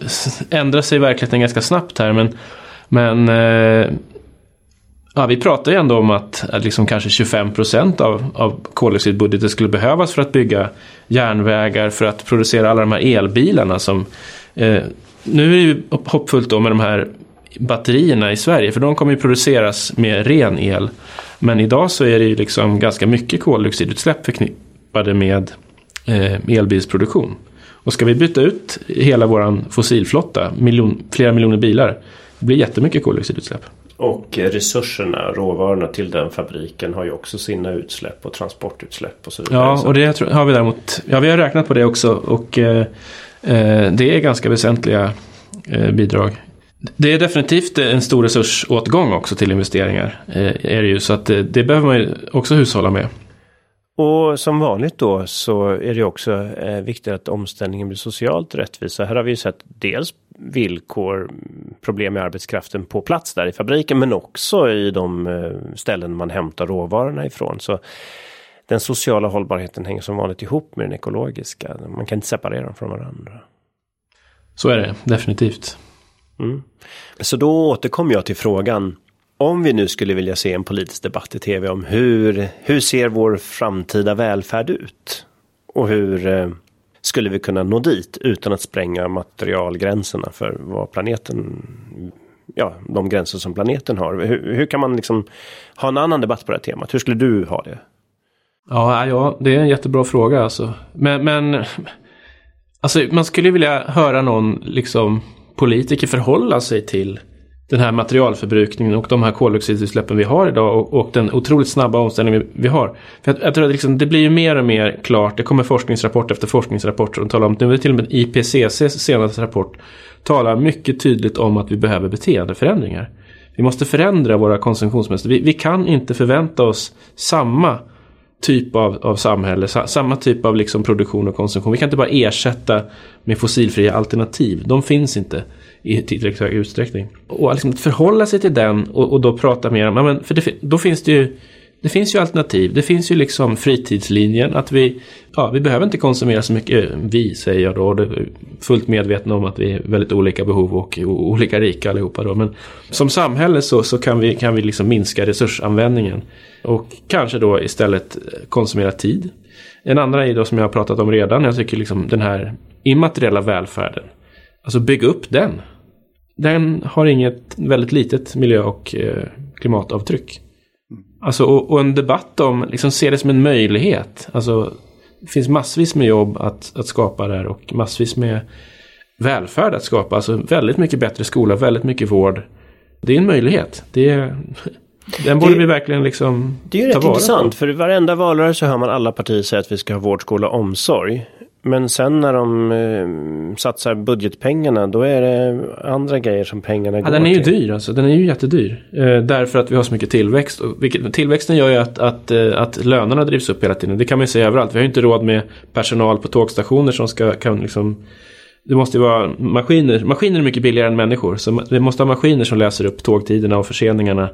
ändrar sig verkligheten ganska snabbt här. Men, men eh, ja, vi pratar ju ändå om att, att liksom kanske 25 procent av, av koldioxidbudgeten skulle behövas för att bygga järnvägar, för att producera alla de här elbilarna som eh, nu är det ju hoppfullt då med de här batterierna i Sverige, för de kommer ju produceras med ren el. Men idag så är det ju liksom ganska mycket koldioxidutsläpp förknippade med eh, elbilsproduktion. Och ska vi byta ut hela våran fossilflotta, miljon, flera miljoner bilar, det blir jättemycket koldioxidutsläpp. Och resurserna, råvarorna till den fabriken har ju också sina utsläpp och transportutsläpp och så vidare. Ja, och det har vi däremot, ja vi har räknat på det också och eh, eh det är ganska väsentliga eh, bidrag. Det är definitivt en stor resursåtgång också till investeringar. Eh, är det ju, så att det, det behöver man ju också hushålla med. Och som vanligt då så är det också eh, viktigt att omställningen blir socialt rättvis. Här har vi sett dels villkor, problem med arbetskraften på plats där i fabriken men också i de eh, ställen man hämtar råvarorna ifrån. Så den sociala hållbarheten hänger som vanligt ihop med den ekologiska. Man kan inte separera dem från varandra. Så är det definitivt. Mm. Så då återkommer jag till frågan. Om vi nu skulle vilja se en politisk debatt i tv om hur, hur ser vår framtida välfärd ut? Och hur eh, skulle vi kunna nå dit utan att spränga materialgränserna för vad planeten, ja, de gränser som planeten har. Hur, hur kan man liksom ha en annan debatt på det här temat? Hur skulle du ha det? Ja, ja det är en jättebra fråga alltså. Men, men alltså, man skulle vilja höra någon liksom politiker förhålla sig till den här materialförbrukningen och de här koldioxidutsläppen vi har idag och, och den otroligt snabba omställningen vi, vi har. För jag, jag tror att liksom, det blir ju mer och mer klart, det kommer forskningsrapport efter forskningsrapport som talar om, nu är det till och med IPCCs senaste rapport talar mycket tydligt om att vi behöver beteendeförändringar. Vi måste förändra våra konsumtionsmönster. Vi, vi kan inte förvänta oss samma typ av, av samhälle, samma typ av liksom produktion och konsumtion. Vi kan inte bara ersätta med fossilfria alternativ. De finns inte i tillräckligt hög utsträckning. Och liksom förhålla sig till den och, och då prata mer om, ja, men för det, då finns det ju det finns ju alternativ. Det finns ju liksom fritidslinjen. Att vi, ja, vi behöver inte konsumera så mycket. Eh, vi säger jag då. Det är fullt medvetna om att vi är väldigt olika behov och olika rika allihopa då. Men som samhälle så, så kan vi, kan vi liksom minska resursanvändningen. Och kanske då istället eh, konsumera tid. En andra är då som jag har pratat om redan. Jag tycker liksom den här immateriella välfärden. Alltså bygga upp den. Den har inget väldigt litet miljö och eh, klimatavtryck. Alltså, och, och, en debatt om, liksom se det som en möjlighet. Alltså, det finns massvis med jobb att, att skapa där och massvis med välfärd att skapa. Alltså väldigt mycket bättre skola, väldigt mycket vård. Det är en möjlighet. Det är, den borde det, vi verkligen liksom Det är ju rätt intressant, på. för varenda valrörelse hör man alla partier säga att vi ska ha vård, skola och omsorg. Men sen när de eh, satsar budgetpengarna då är det andra grejer som pengarna ja, går till. Den är ju till. dyr alltså. Den är ju jättedyr. Eh, därför att vi har så mycket tillväxt. Och vilket, tillväxten gör ju att, att, eh, att lönerna drivs upp hela tiden. Det kan man ju se överallt. Vi har ju inte råd med personal på tågstationer som ska kan liksom det måste ju vara maskiner. Maskiner är mycket billigare än människor. Så vi måste ha maskiner som läser upp tågtiderna och förseningarna.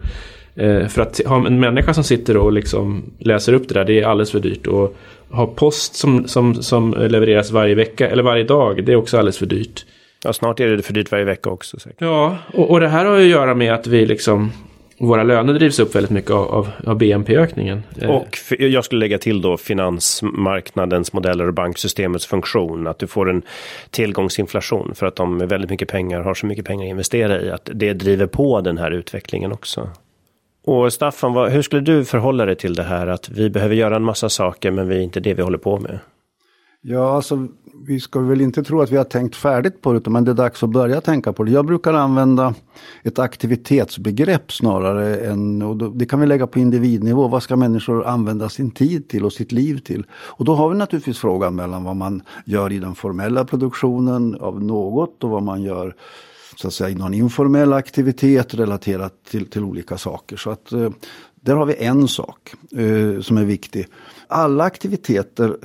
Eh, för att ha en människa som sitter och liksom läser upp det där, det är alldeles för dyrt. Och ha post som, som, som levereras varje vecka, eller varje dag, det är också alldeles för dyrt. Ja, snart är det för dyrt varje vecka också. Säkert. Ja, och, och det här har ju att göra med att vi liksom våra löner drivs upp väldigt mycket av, av, av BNP-ökningen. Eh. Och jag skulle lägga till då finansmarknadens modeller och banksystemets funktion. Att du får en tillgångsinflation för att de med väldigt mycket pengar har så mycket pengar att investera i. Att det driver på den här utvecklingen också. Och Staffan, vad, hur skulle du förhålla dig till det här att vi behöver göra en massa saker men vi är inte det vi håller på med? Ja, alltså vi ska väl inte tro att vi har tänkt färdigt på det, men det är dags att börja tänka på det. Jag brukar använda ett aktivitetsbegrepp snarare än, och då, det kan vi lägga på individnivå. Vad ska människor använda sin tid till och sitt liv till? Och då har vi naturligtvis frågan mellan vad man gör i den formella produktionen av något och vad man gör så att säga, någon informell aktivitet relaterat till, till olika saker. Så att eh, där har vi en sak eh, som är viktig. Alla aktiviteter,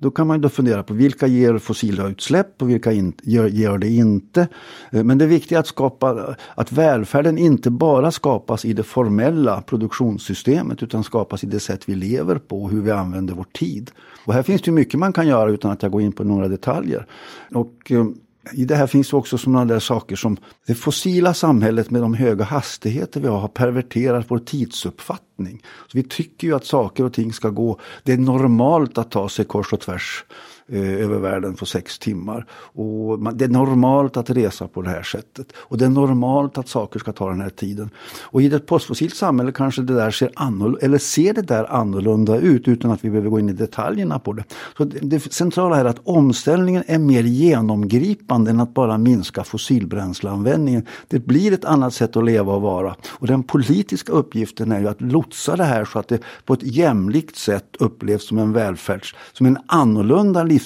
då kan man då fundera på vilka ger fossila utsläpp och vilka in, gör, gör det inte. Eh, men det är viktigt att skapa att välfärden inte bara skapas i det formella produktionssystemet utan skapas i det sätt vi lever på och hur vi använder vår tid. Och här finns det mycket man kan göra utan att jag går in på några detaljer. Och eh, i det här finns också sådana där saker som det fossila samhället med de höga hastigheter vi har har perverterat vår tidsuppfattning. Så vi tycker ju att saker och ting ska gå, det är normalt att ta sig kors och tvärs Eh, över världen på sex timmar. Och man, det är normalt att resa på det här sättet. Och det är normalt att saker ska ta den här tiden. Och i ett postfossilt samhälle kanske det där ser annorlunda, eller ser det där annorlunda ut utan att vi behöver gå in i detaljerna på det. Så det, det centrala är att omställningen är mer genomgripande än att bara minska fossilbränsleanvändningen. Det blir ett annat sätt att leva och vara. Och den politiska uppgiften är ju att lotsa det här så att det på ett jämlikt sätt upplevs som en välfärds, som en annorlunda livsstil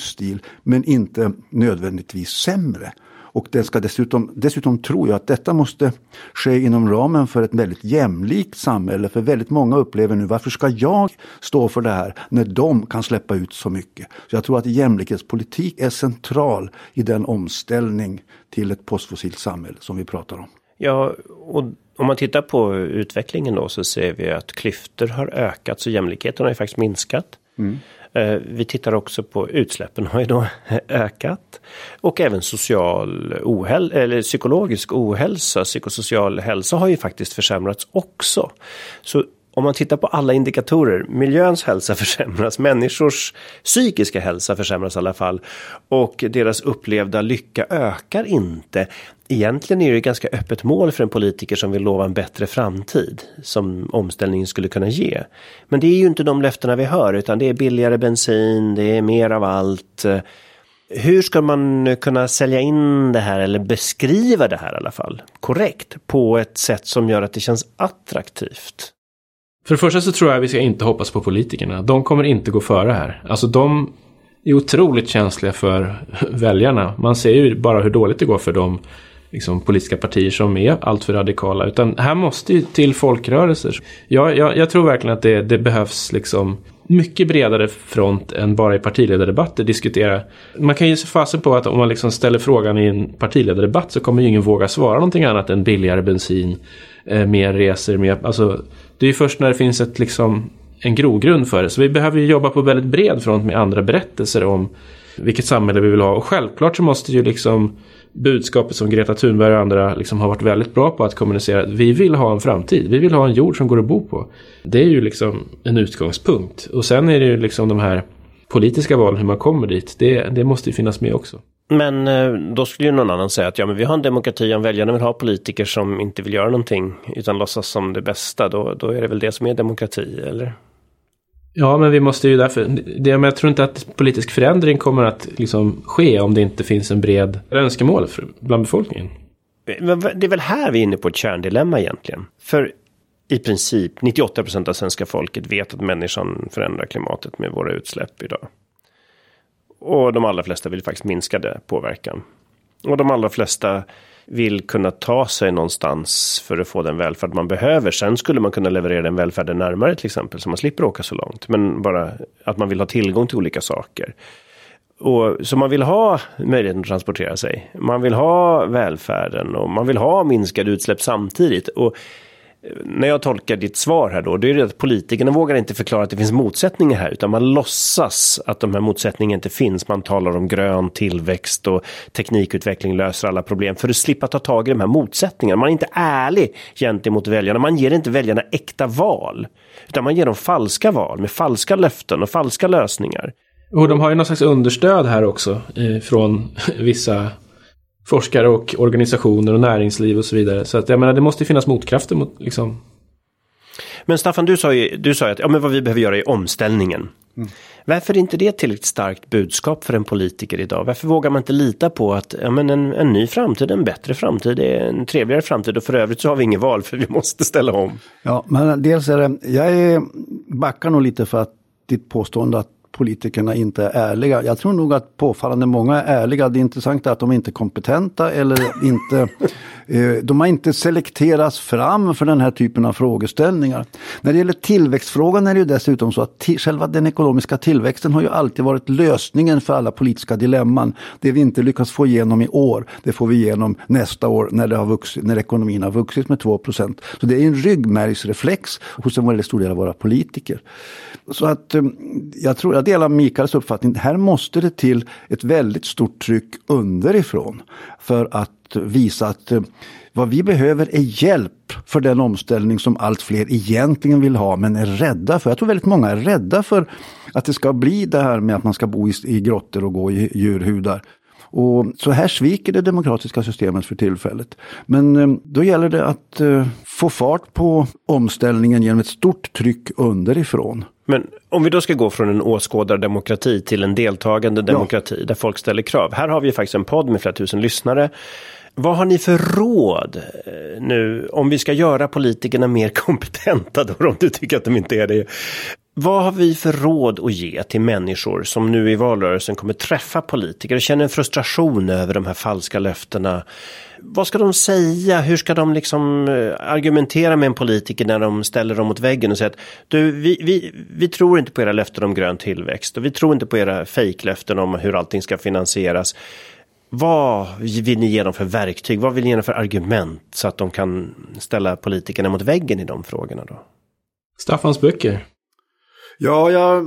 men inte nödvändigtvis sämre. Och det ska dessutom, dessutom tror jag att detta måste ske inom ramen för ett väldigt jämlikt samhälle. För väldigt många upplever nu, varför ska jag stå för det här när de kan släppa ut så mycket? Så jag tror att jämlikhetspolitik är central i den omställning till ett postfossilt samhälle som vi pratar om. Ja, och om man tittar på utvecklingen då så ser vi att klyftor har ökat så jämlikheten har ju faktiskt minskat. Mm. Eh, vi tittar också på utsläppen har ju då ökat. Och även social ohäl eller psykologisk ohälsa, psykosocial hälsa har ju faktiskt försämrats också. Så om man tittar på alla indikatorer, miljöns hälsa försämras, människors psykiska hälsa försämras i alla fall och deras upplevda lycka ökar inte. Egentligen är det ett ganska öppet mål för en politiker som vill lova en bättre framtid som omställningen skulle kunna ge. Men det är ju inte de löftena vi hör utan det är billigare bensin, det är mer av allt. Hur ska man kunna sälja in det här eller beskriva det här i alla fall korrekt på ett sätt som gör att det känns attraktivt? För det första så tror jag vi ska inte hoppas på politikerna. De kommer inte gå före här. Alltså de är otroligt känsliga för väljarna. Man ser ju bara hur dåligt det går för de liksom, politiska partier som är alltför radikala. Utan här måste ju till folkrörelser. Jag, jag, jag tror verkligen att det, det behövs liksom mycket bredare front än bara i partiledardebatter diskutera. Man kan ju se fasen på att om man liksom ställer frågan i en partiledardebatt så kommer ju ingen våga svara någonting annat än billigare bensin, eh, mer resor, mer, alltså det är ju först när det finns ett, liksom, en grogrund för det. Så vi behöver ju jobba på väldigt bred front med andra berättelser om vilket samhälle vi vill ha. Och självklart så måste ju liksom budskapet som Greta Thunberg och andra liksom har varit väldigt bra på att kommunicera. Vi vill ha en framtid. Vi vill ha en jord som går att bo på. Det är ju liksom en utgångspunkt. Och sen är det ju liksom de här politiska valen, hur man kommer dit. Det, det måste ju finnas med också. Men eh, då skulle ju någon annan säga att ja, men vi har en demokrati om väljarna vill ha politiker som inte vill göra någonting utan låtsas som det bästa. Då, då är det väl det som är demokrati, eller? Ja, men vi måste ju därför... Det, men jag tror inte att politisk förändring kommer att liksom ske om det inte finns en bred önskemål för, bland befolkningen. Det är väl här vi är inne på ett kärndilemma egentligen. För i princip 98 procent av svenska folket vet att människan förändrar klimatet med våra utsläpp idag. Och de allra flesta vill faktiskt minska det påverkan. Och de allra flesta vill kunna ta sig någonstans för att få den välfärd man behöver. Sen skulle man kunna leverera den välfärden närmare till exempel så man slipper åka så långt. Men bara att man vill ha tillgång till olika saker. Och, så man vill ha möjligheten att transportera sig. Man vill ha välfärden och man vill ha minskade utsläpp samtidigt. Och när jag tolkar ditt svar här då, det är det att politikerna vågar inte förklara att det finns motsättningar här, utan man låtsas att de här motsättningarna inte finns. Man talar om grön tillväxt och teknikutveckling löser alla problem för att slippa ta tag i de här motsättningarna. Man är inte ärlig gentemot väljarna, man ger inte väljarna äkta val, utan man ger dem falska val med falska löften och falska lösningar. Och de har ju någon slags understöd här också eh, från vissa forskare och organisationer och näringsliv och så vidare. Så att jag menar, det måste finnas motkrafter mot liksom. Men Staffan, du sa ju, du sa att ja, men vad vi behöver göra är omställningen. Mm. Varför är inte det tillräckligt starkt budskap för en politiker idag? Varför vågar man inte lita på att ja, men en, en ny framtid, en bättre framtid, är en trevligare framtid och för övrigt så har vi inget val för vi måste ställa om. Ja, men dels är det, jag är, backar nog lite för att ditt påstående att politikerna inte är ärliga. Jag tror nog att påfallande många är ärliga. Det intressanta är att de inte är kompetenta eller inte Eh, de har inte selekterats fram för den här typen av frågeställningar. När det gäller tillväxtfrågan är det ju dessutom så att själva den ekonomiska tillväxten har ju alltid varit lösningen för alla politiska dilemman. Det vi inte lyckas få igenom i år, det får vi igenom nästa år när, det har vuxit, när ekonomin har vuxit med 2% Så det är en ryggmärgsreflex hos en väldigt stor del av våra politiker. Så att eh, jag tror, jag delar Mikaels uppfattning, här måste det till ett väldigt stort tryck underifrån för att visa att eh, vad vi behöver är hjälp för den omställning som allt fler egentligen vill ha men är rädda för. Jag tror väldigt många är rädda för att det ska bli det här med att man ska bo i, i grottor och gå i djurhudar. Och så här sviker det demokratiska systemet för tillfället. Men eh, då gäller det att eh, få fart på omställningen genom ett stort tryck underifrån. Men om vi då ska gå från en åskådardemokrati till en deltagande demokrati ja. där folk ställer krav. Här har vi faktiskt en podd med flera tusen lyssnare vad har ni för råd eh, nu om vi ska göra politikerna mer kompetenta då, om du tycker att de inte är det? Vad har vi för råd att ge till människor som nu i valrörelsen kommer träffa politiker och känner en frustration över de här falska löftena? Vad ska de säga? Hur ska de liksom eh, argumentera med en politiker när de ställer dem mot väggen och säger att du, vi, vi, vi tror inte på era löften om grön tillväxt och vi tror inte på era fejklöften om hur allting ska finansieras. Vad vill ni ge dem för verktyg? Vad vill ni ge dem för argument så att de kan ställa politikerna mot väggen i de frågorna då? Staffans böcker. Ja, jag,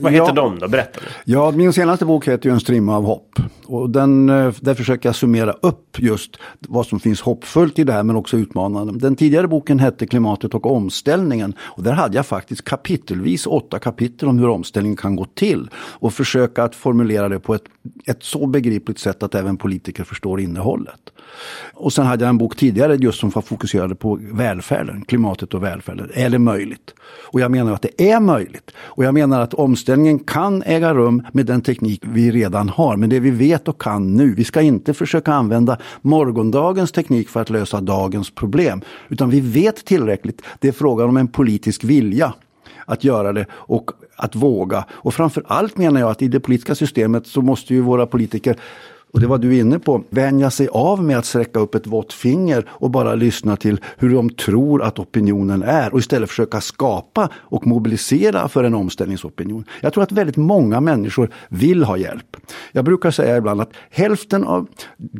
Vad heter ja, de då? Berätta. Nu. Ja, min senaste bok heter ju En strimma av hopp. Och den, eh, där försöker jag summera upp just vad som finns hoppfullt i det här men också utmanande. Den tidigare boken hette Klimatet och omställningen. Och där hade jag faktiskt kapitelvis åtta kapitel om hur omställningen kan gå till. Och försöka att formulera det på ett, ett så begripligt sätt att även politiker förstår innehållet. Och sen hade jag en bok tidigare just som fokuserade på välfärden, klimatet och välfärden. Är det möjligt? Och jag menar att det är möjligt. Och jag menar att omställningen kan äga rum med den teknik vi redan har, med det vi vet och kan nu. Vi ska inte försöka använda morgondagens teknik för att lösa dagens problem, utan vi vet tillräckligt. Det är frågan om en politisk vilja att göra det och att våga. Och framför allt menar jag att i det politiska systemet så måste ju våra politiker och det var du inne på, vänja sig av med att sträcka upp ett vått finger och bara lyssna till hur de tror att opinionen är och istället försöka skapa och mobilisera för en omställningsopinion. Jag tror att väldigt många människor vill ha hjälp. Jag brukar säga ibland att hälften av,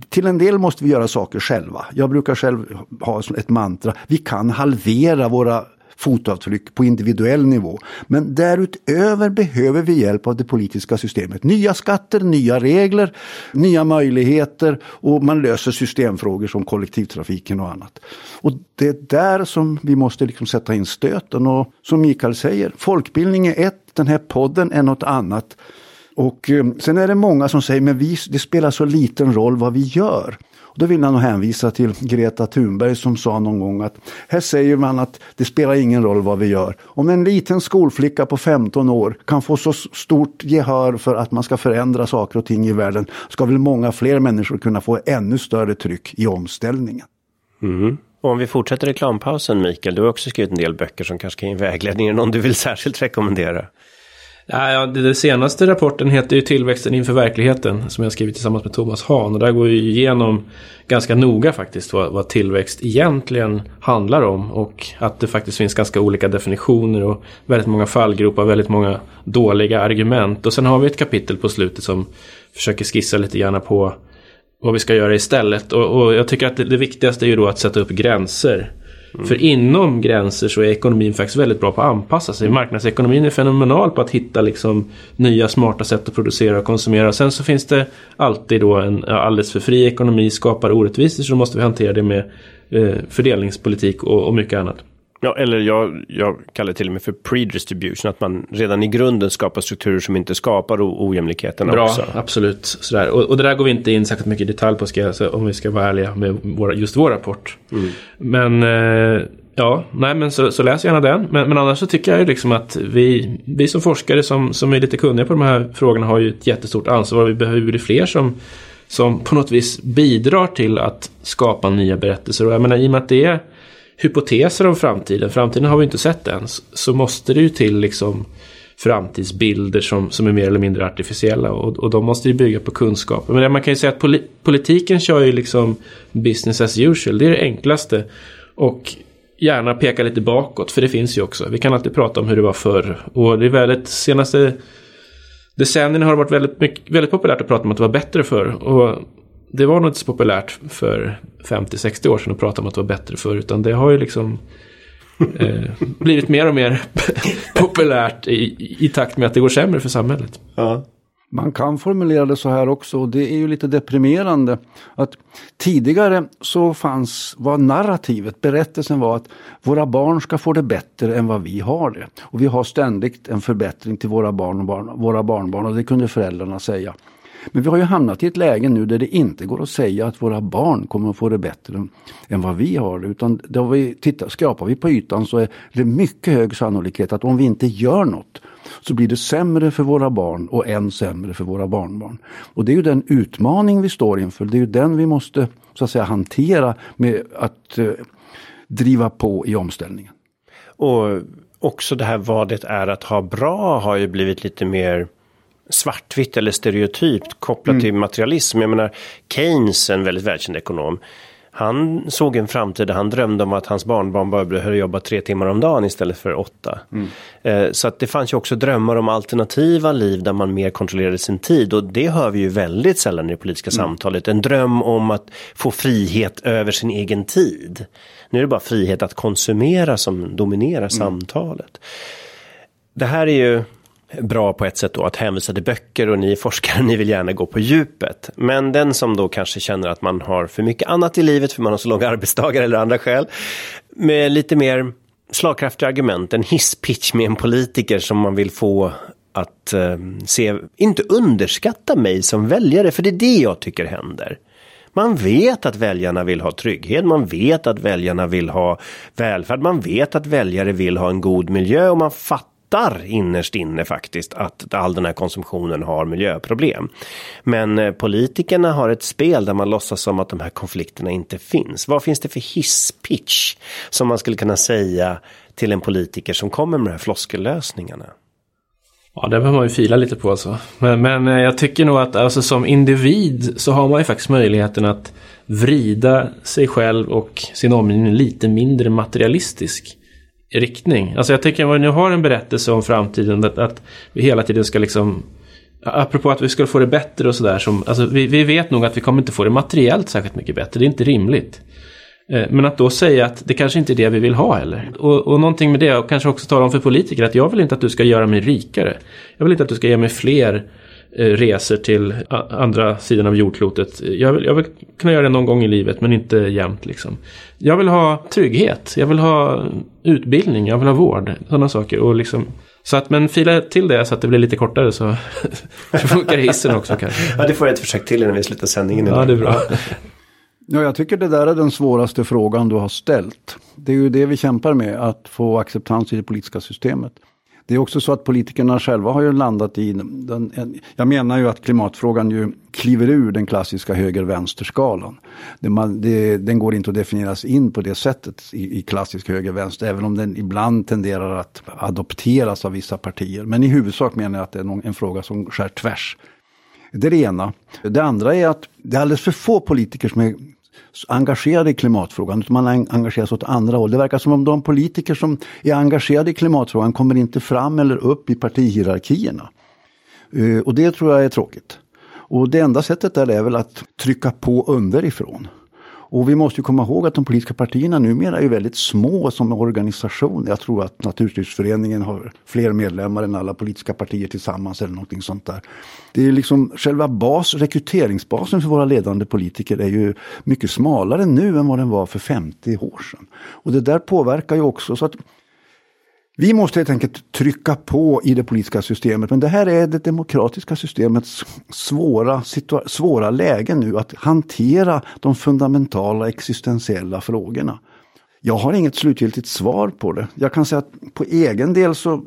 till en del måste vi göra saker själva. Jag brukar själv ha ett mantra, vi kan halvera våra fotavtryck på individuell nivå. Men därutöver behöver vi hjälp av det politiska systemet. Nya skatter, nya regler, nya möjligheter och man löser systemfrågor som kollektivtrafiken och annat. Och det är där som vi måste liksom sätta in stöten och som Mikael säger, folkbildning är ett, den här podden är något annat. Och eh, sen är det många som säger, men vi, det spelar så liten roll vad vi gör. Och då vill han hänvisa till Greta Thunberg som sa någon gång att här säger man att det spelar ingen roll vad vi gör. Om en liten skolflicka på 15 år kan få så stort gehör för att man ska förändra saker och ting i världen ska väl många fler människor kunna få ännu större tryck i omställningen. Mm. Och om vi fortsätter reklampausen Mikael, du har också skrivit en del böcker som kanske kan ge vägledning. Är någon du vill särskilt rekommendera? Ja, den senaste rapporten heter ju Tillväxten inför verkligheten som jag skrivit tillsammans med Thomas Hahn. Och där går vi igenom ganska noga faktiskt vad, vad, tillväxt egentligen handlar om. Och att det faktiskt finns ganska olika definitioner och väldigt många fallgropar, väldigt många dåliga argument. Och sen har vi ett kapitel på slutet som försöker skissa lite grann på vad vi ska göra istället. Och, och jag tycker att det, det viktigaste är ju då att sätta upp gränser Mm. För inom gränser så är ekonomin faktiskt väldigt bra på att anpassa sig. Marknadsekonomin är fenomenal på att hitta liksom nya smarta sätt att producera och konsumera. Sen så finns det alltid då en alldeles för fri ekonomi skapar orättvisor så då måste vi hantera det med eh, fördelningspolitik och, och mycket annat. Ja, eller jag, jag kallar det till och med för pre-distribution, att man redan i grunden skapar strukturer som inte skapar ojämlikheten Bra, också. absolut. Sådär. Och, och det där går vi inte in särskilt mycket i detalj på, ska jag, om vi ska vara ärliga med våra, just vår rapport. Mm. Men eh, ja, nej men så, så, läs gärna den. Men, men annars så tycker jag ju liksom att vi, vi som forskare som, som är lite kunniga på de här frågorna har ju ett jättestort ansvar. Vi behöver bli fler som som på något vis bidrar till att skapa nya berättelser. Och jag menar i och med att det är hypoteser om framtiden, framtiden har vi inte sett än, så måste det ju till liksom framtidsbilder som, som är mer eller mindre artificiella och, och de måste ju bygga på kunskap. Men man kan ju säga att poli politiken kör ju liksom business as usual, det är det enklaste. Och gärna peka lite bakåt, för det finns ju också. Vi kan alltid prata om hur det var förr. Och det är väldigt, senaste decennierna har det varit väldigt, mycket, väldigt populärt att prata om att det var bättre förr. Och det var nog inte så populärt för 50-60 år sedan att prata om att det var bättre förr. Utan det har ju liksom eh, blivit mer och mer populärt i, i takt med att det går sämre för samhället. Ja. Man kan formulera det så här också och det är ju lite deprimerande. Att tidigare så fanns, var narrativet, berättelsen var att våra barn ska få det bättre än vad vi har det. Och vi har ständigt en förbättring till våra barn och barn, våra barnbarn och det kunde föräldrarna säga. Men vi har ju hamnat i ett läge nu där det inte går att säga att våra barn kommer att få det bättre än vad vi har det. Utan då vi tittar, skrapar vi på ytan så är det mycket hög sannolikhet att om vi inte gör något så blir det sämre för våra barn och än sämre för våra barnbarn. Och det är ju den utmaning vi står inför. Det är ju den vi måste så att säga hantera med att eh, driva på i omställningen. Och också det här vad det är att ha bra har ju blivit lite mer svartvitt eller stereotypt kopplat mm. till materialism. Jag menar Keynes, en väldigt välkänd ekonom, han såg en framtid där han drömde om att hans barnbarn bara behövde jobba tre timmar om dagen istället för åtta. Mm. Eh, så att det fanns ju också drömmar om alternativa liv där man mer kontrollerade sin tid och det hör vi ju väldigt sällan i det politiska mm. samtalet. En dröm om att få frihet över sin egen tid. Nu är det bara frihet att konsumera som dominerar mm. samtalet. Det här är ju bra på ett sätt då att hänvisa till böcker och ni är forskare, ni vill gärna gå på djupet. Men den som då kanske känner att man har för mycket annat i livet för man har så långa arbetsdagar eller andra skäl. Med lite mer slagkraftiga argument, en hisspitch med en politiker som man vill få att eh, se, inte underskatta mig som väljare, för det är det jag tycker händer. Man vet att väljarna vill ha trygghet, man vet att väljarna vill ha välfärd, man vet att väljare vill ha en god miljö och man fattar fattar innerst inne faktiskt att all den här konsumtionen har miljöproblem. Men eh, politikerna har ett spel där man låtsas som att de här konflikterna inte finns. Vad finns det för hisspitch som man skulle kunna säga till en politiker som kommer med de här floskellösningarna? Ja, det behöver man ju fila lite på alltså. Men, men eh, jag tycker nog att alltså, som individ så har man ju faktiskt möjligheten att vrida sig själv och sin omgivning lite mindre materialistisk riktning. Alltså jag tycker att vi nu har en berättelse om framtiden. Att, att vi hela tiden ska liksom Apropå att vi ska få det bättre och sådär. Alltså vi, vi vet nog att vi kommer inte få det materiellt särskilt mycket bättre. Det är inte rimligt. Eh, men att då säga att det kanske inte är det vi vill ha heller. Och, och någonting med det, och kanske också tala om för politiker att jag vill inte att du ska göra mig rikare. Jag vill inte att du ska ge mig fler resor till andra sidan av jordklotet. Jag vill, jag vill kunna göra det någon gång i livet men inte jämt liksom. Jag vill ha trygghet, jag vill ha utbildning, jag vill ha vård. Sådana saker. Och liksom, så att, men fila till det så att det blir lite kortare så, funkar hissen också kanske. Ja, det får jag ett försök till innan vi slutar sändningen. Ja, det är bra. Ja, jag tycker det där är den svåraste frågan du har ställt. Det är ju det vi kämpar med, att få acceptans i det politiska systemet. Det är också så att politikerna själva har ju landat i, den, jag menar ju att klimatfrågan ju kliver ur den klassiska höger-vänster-skalan. Det, den går inte att definieras in på det sättet i, i klassisk höger-vänster, även om den ibland tenderar att adopteras av vissa partier. Men i huvudsak menar jag att det är en fråga som skär tvärs. Det är det ena. Det andra är att det är alldeles för få politiker som är engagerade i klimatfrågan, utan man engagerar sig åt andra håll. Det verkar som om de politiker som är engagerade i klimatfrågan kommer inte fram eller upp i partihierarkierna. Eh, och det tror jag är tråkigt. Och det enda sättet där är väl att trycka på underifrån. Och vi måste komma ihåg att de politiska partierna numera är väldigt små som organisation. Jag tror att Naturskyddsföreningen har fler medlemmar än alla politiska partier tillsammans eller någonting sånt där. Det är liksom själva bas, rekryteringsbasen för våra ledande politiker är ju mycket smalare nu än vad den var för 50 år sedan. Och det där påverkar ju också så att vi måste helt enkelt trycka på i det politiska systemet. Men det här är det demokratiska systemets svåra, svåra läge nu. Att hantera de fundamentala existentiella frågorna. Jag har inget slutgiltigt svar på det. Jag kan säga att på egen del så, eh,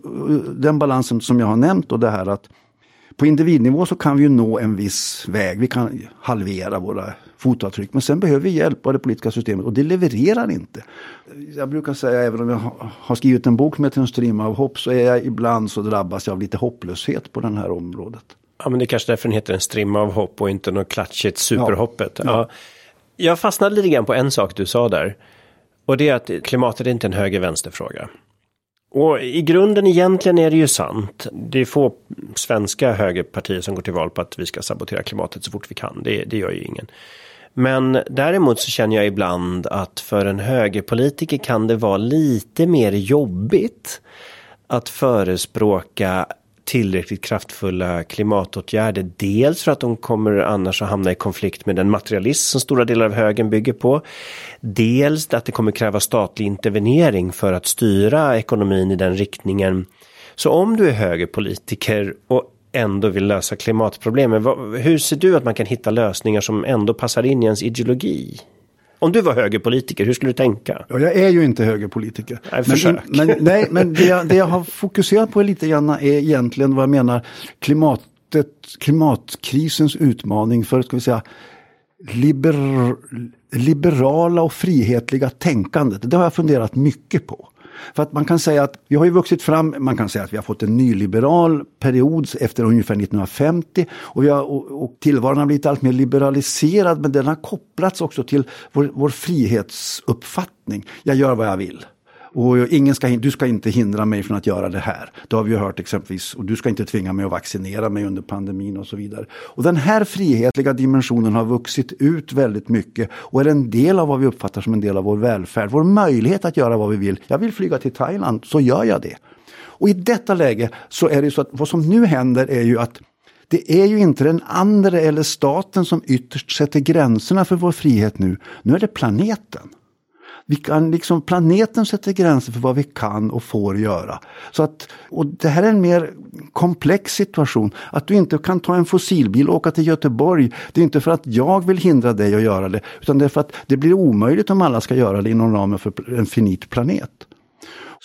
den balansen som jag har nämnt och det här att på individnivå så kan vi nå en viss väg. Vi kan halvera våra fotavtryck. Men sen behöver vi hjälp av det politiska systemet och det levererar inte. Jag brukar säga, även om jag har skrivit en bok som heter En strimma av hopp, så är jag ibland så drabbas jag av lite hopplöshet på det här området. Ja, men det är kanske därför den heter En strimma av hopp och inte något klatschigt superhoppet. Ja. ja. Jag fastnade lite grann på en sak du sa där. Och det är att klimatet är inte en höger-vänster-fråga. Och i grunden egentligen är det ju sant. Det är få svenska högerpartier som går till val på att vi ska sabotera klimatet så fort vi kan. Det, det gör ju ingen. Men däremot så känner jag ibland att för en högerpolitiker kan det vara lite mer jobbigt att förespråka tillräckligt kraftfulla klimatåtgärder. Dels för att de kommer annars att hamna i konflikt med den materialism som stora delar av högern bygger på. Dels att det kommer kräva statlig intervenering för att styra ekonomin i den riktningen. Så om du är högerpolitiker och ändå vill lösa klimatproblemen. Hur ser du att man kan hitta lösningar som ändå passar in i ens ideologi? Om du var högerpolitiker, hur skulle du tänka? Ja, jag är ju inte högerpolitiker. Nej. Men, men, nej, men det jag, det jag har fokuserat på lite grann är egentligen vad jag menar klimatet, klimatkrisens utmaning för, ska vi säga, liber, liberala och frihetliga tänkandet. Det har jag funderat mycket på. För att man kan säga att vi har ju vuxit fram, man kan säga att vi har fått en nyliberal period efter ungefär 1950 och, vi har, och, och tillvaron har blivit allt mer liberaliserad men den har kopplats också till vår, vår frihetsuppfattning. Jag gör vad jag vill. Och ingen ska, du ska inte hindra mig från att göra det här. Det har vi ju hört exempelvis. Och du ska inte tvinga mig att vaccinera mig under pandemin och så vidare. Och den här frihetliga dimensionen har vuxit ut väldigt mycket och är en del av vad vi uppfattar som en del av vår välfärd. Vår möjlighet att göra vad vi vill. Jag vill flyga till Thailand, så gör jag det. Och i detta läge så är det så att vad som nu händer är ju att det är ju inte den andra eller staten som ytterst sätter gränserna för vår frihet nu. Nu är det planeten. Vi kan liksom, planeten sätter gränser för vad vi kan och får göra. Så att, och det här är en mer komplex situation. Att du inte kan ta en fossilbil och åka till Göteborg. Det är inte för att jag vill hindra dig att göra det. Utan det är för att det blir omöjligt om alla ska göra det inom ramen för en finit planet.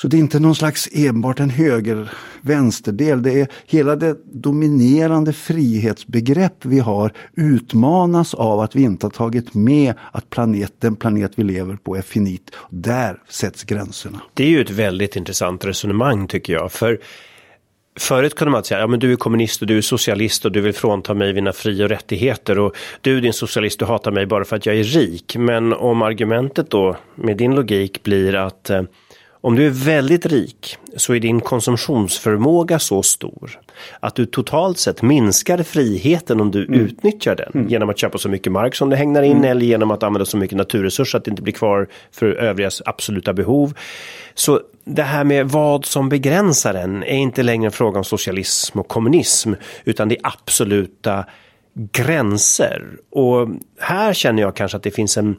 Så det är inte någon slags enbart en höger-vänsterdel. Det är hela det dominerande frihetsbegrepp vi har utmanas av att vi inte har tagit med att planet, den planet vi lever på är finit. Där sätts gränserna. Det är ju ett väldigt intressant resonemang tycker jag. För Förut kunde man säga, ja men du är kommunist och du är socialist och du vill frånta mig mina fri och rättigheter och du din socialist, du hatar mig bara för att jag är rik. Men om argumentet då med din logik blir att eh, om du är väldigt rik så är din konsumtionsförmåga så stor att du totalt sett minskar friheten om du mm. utnyttjar den mm. genom att köpa så mycket mark som det hängnar in mm. eller genom att använda så mycket naturresurser att det inte blir kvar för övrigas absoluta behov. Så det här med vad som begränsar en är inte längre en fråga om socialism och kommunism utan det är absoluta gränser. Och här känner jag kanske att det finns en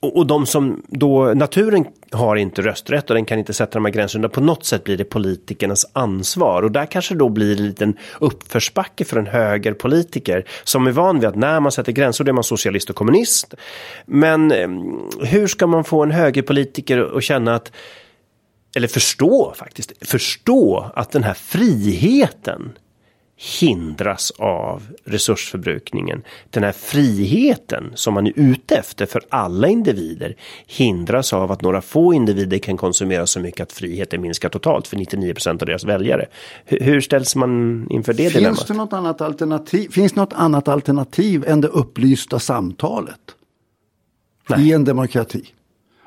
och, de som då, naturen har inte rösträtt och den kan inte sätta de här gränserna. På något sätt blir det politikernas ansvar och där kanske då blir en liten uppförsbacke för en högerpolitiker som är van vid att när man sätter gränser då är man socialist och kommunist. Men ehm, hur ska man få en högerpolitiker att känna att eller förstå faktiskt, förstå att den här friheten hindras av resursförbrukningen. Den här friheten som man är ute efter för alla individer hindras av att några få individer kan konsumera så mycket att friheten minskar totalt för 99% av deras väljare. Hur ställs man inför det Finns dilemmat? Det något annat alternativ? Finns något annat alternativ än det upplysta samtalet? Nej. I en demokrati?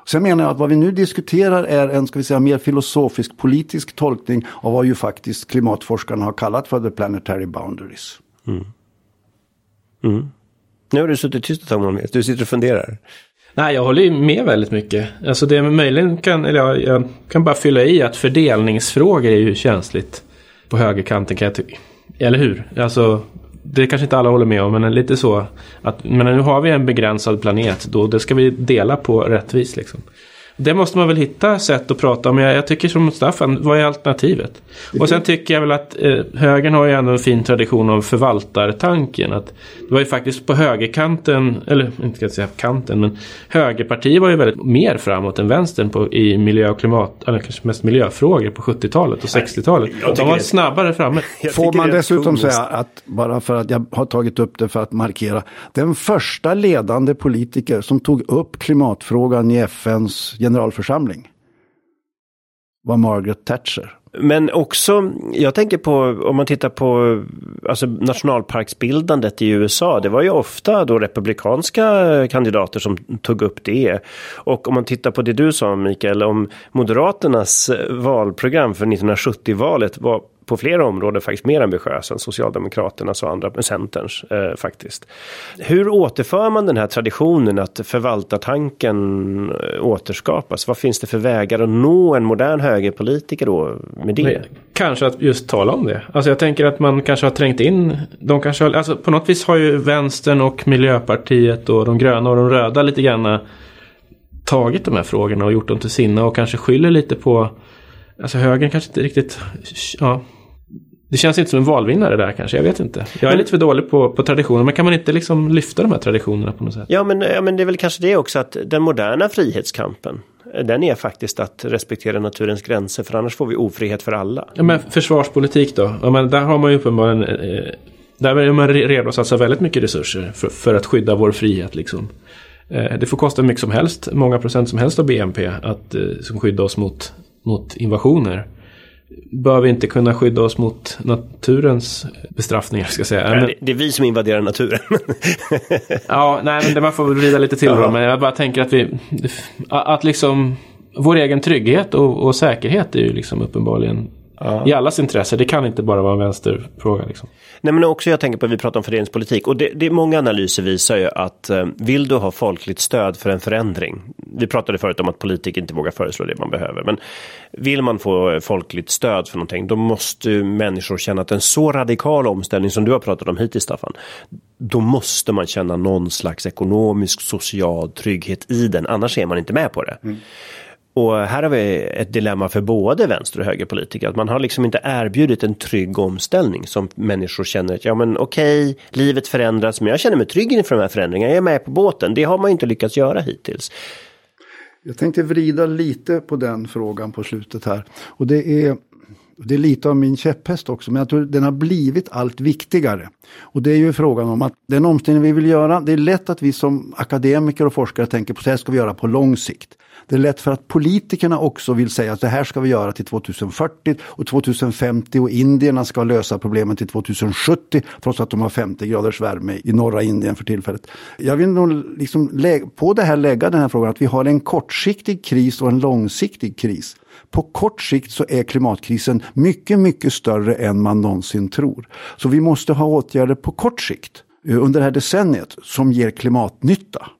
Sen menar jag att vad vi nu diskuterar är en ska vi säga, mer filosofisk politisk tolkning av vad ju faktiskt klimatforskarna har kallat för the planetary boundaries. Mm. Mm. Nu har du suttit tyst ett tag du sitter och funderar. Nej, jag håller med väldigt mycket. Alltså det möjligen kan, eller jag, jag kan bara fylla i att fördelningsfrågor är ju känsligt på högerkanten kan jag tycka. Eller hur? Alltså det kanske inte alla håller med om, men lite så. Att, men nu har vi en begränsad planet, då det ska vi dela på rättvist. Liksom. Det måste man väl hitta sätt att prata om. Jag, jag tycker som Staffan, vad är alternativet? Och sen tycker jag väl att eh, högern har ju ändå en fin tradition av förvaltartanken. Att det var ju faktiskt på högerkanten, eller inte ska jag säga kanten, men högerpartiet var ju väldigt mer framåt än vänstern på, i miljö och klimat, eller kanske mest miljöfrågor på 70-talet och 60-talet. De var det... snabbare framme. Får man dessutom säga att, bara för att jag har tagit upp det för att markera, den första ledande politiker som tog upp klimatfrågan i FNs generalförsamling var Margaret Thatcher. Men också, jag tänker på om man tittar på alltså nationalparksbildandet i USA. Det var ju ofta då republikanska kandidater som tog upp det. Och om man tittar på det du sa Mikael om Moderaternas valprogram för 1970-valet var på flera områden faktiskt mer ambitiös än Socialdemokraternas och andra, Centerns eh, faktiskt. Hur återför man den här traditionen att förvaltartanken eh, återskapas? Vad finns det för vägar att nå en modern högerpolitiker då med det? Nej, kanske att just tala om det. Alltså jag tänker att man kanske har trängt in, de kanske har, alltså på något vis har ju vänstern och Miljöpartiet och de gröna och de röda lite grann tagit de här frågorna och gjort dem till sina och kanske skyller lite på Alltså högern kanske inte riktigt, ja. Det känns inte som en valvinnare där kanske, jag vet inte. Jag är lite för dålig på, på traditioner, men kan man inte liksom lyfta de här traditionerna på något sätt? Ja men, ja, men det är väl kanske det också att den moderna frihetskampen, den är faktiskt att respektera naturens gränser, för annars får vi ofrihet för alla. Ja men försvarspolitik då? Ja, men där har man ju uppenbarligen, eh, där är man redo att satsa väldigt mycket resurser för, för att skydda vår frihet liksom. Eh, det får kosta mycket som helst, många procent som helst av BNP, att, eh, som skydda oss mot, mot invasioner. Bör vi inte kunna skydda oss mot naturens bestraffningar, ska jag säga. Nej, det, det är vi som invaderar naturen. ja, nej, men det man får vrida lite till då. Men jag bara tänker att vi... Att liksom... Vår egen trygghet och, och säkerhet är ju liksom uppenbarligen ja. i allas intresse. Det kan inte bara vara en vänsterfråga. Liksom. Nej men också jag tänker på, vi pratar om fördelningspolitik och det, det är många analyser visar ju att eh, vill du ha folkligt stöd för en förändring. Vi pratade förut om att politiker inte vågar föreslå det man behöver. Men vill man få folkligt stöd för någonting då måste människor känna att en så radikal omställning som du har pratat om hittills Staffan. Då måste man känna någon slags ekonomisk social trygghet i den. Annars är man inte med på det. Mm. Och här har vi ett dilemma för både vänster och högerpolitiker. Att man har liksom inte erbjudit en trygg omställning som människor känner att ja men okej, livet förändras men jag känner mig trygg inför de här förändringarna. Jag är med på båten. Det har man inte lyckats göra hittills. Jag tänkte vrida lite på den frågan på slutet här. Och det är, det är lite av min käpphäst också, men jag tror den har blivit allt viktigare. Och det är ju frågan om att den omställning vi vill göra, det är lätt att vi som akademiker och forskare tänker på så här ska vi göra på lång sikt. Det är lätt för att politikerna också vill säga att det här ska vi göra till 2040 och 2050 och indierna ska lösa problemen till 2070 trots att de har 50 graders värme i norra Indien för tillfället. Jag vill nog liksom på det här lägga den här frågan att vi har en kortsiktig kris och en långsiktig kris. På kort sikt så är klimatkrisen mycket, mycket större än man någonsin tror. Så vi måste ha åtgärder på kort sikt eh, under det här decenniet som ger klimatnytta.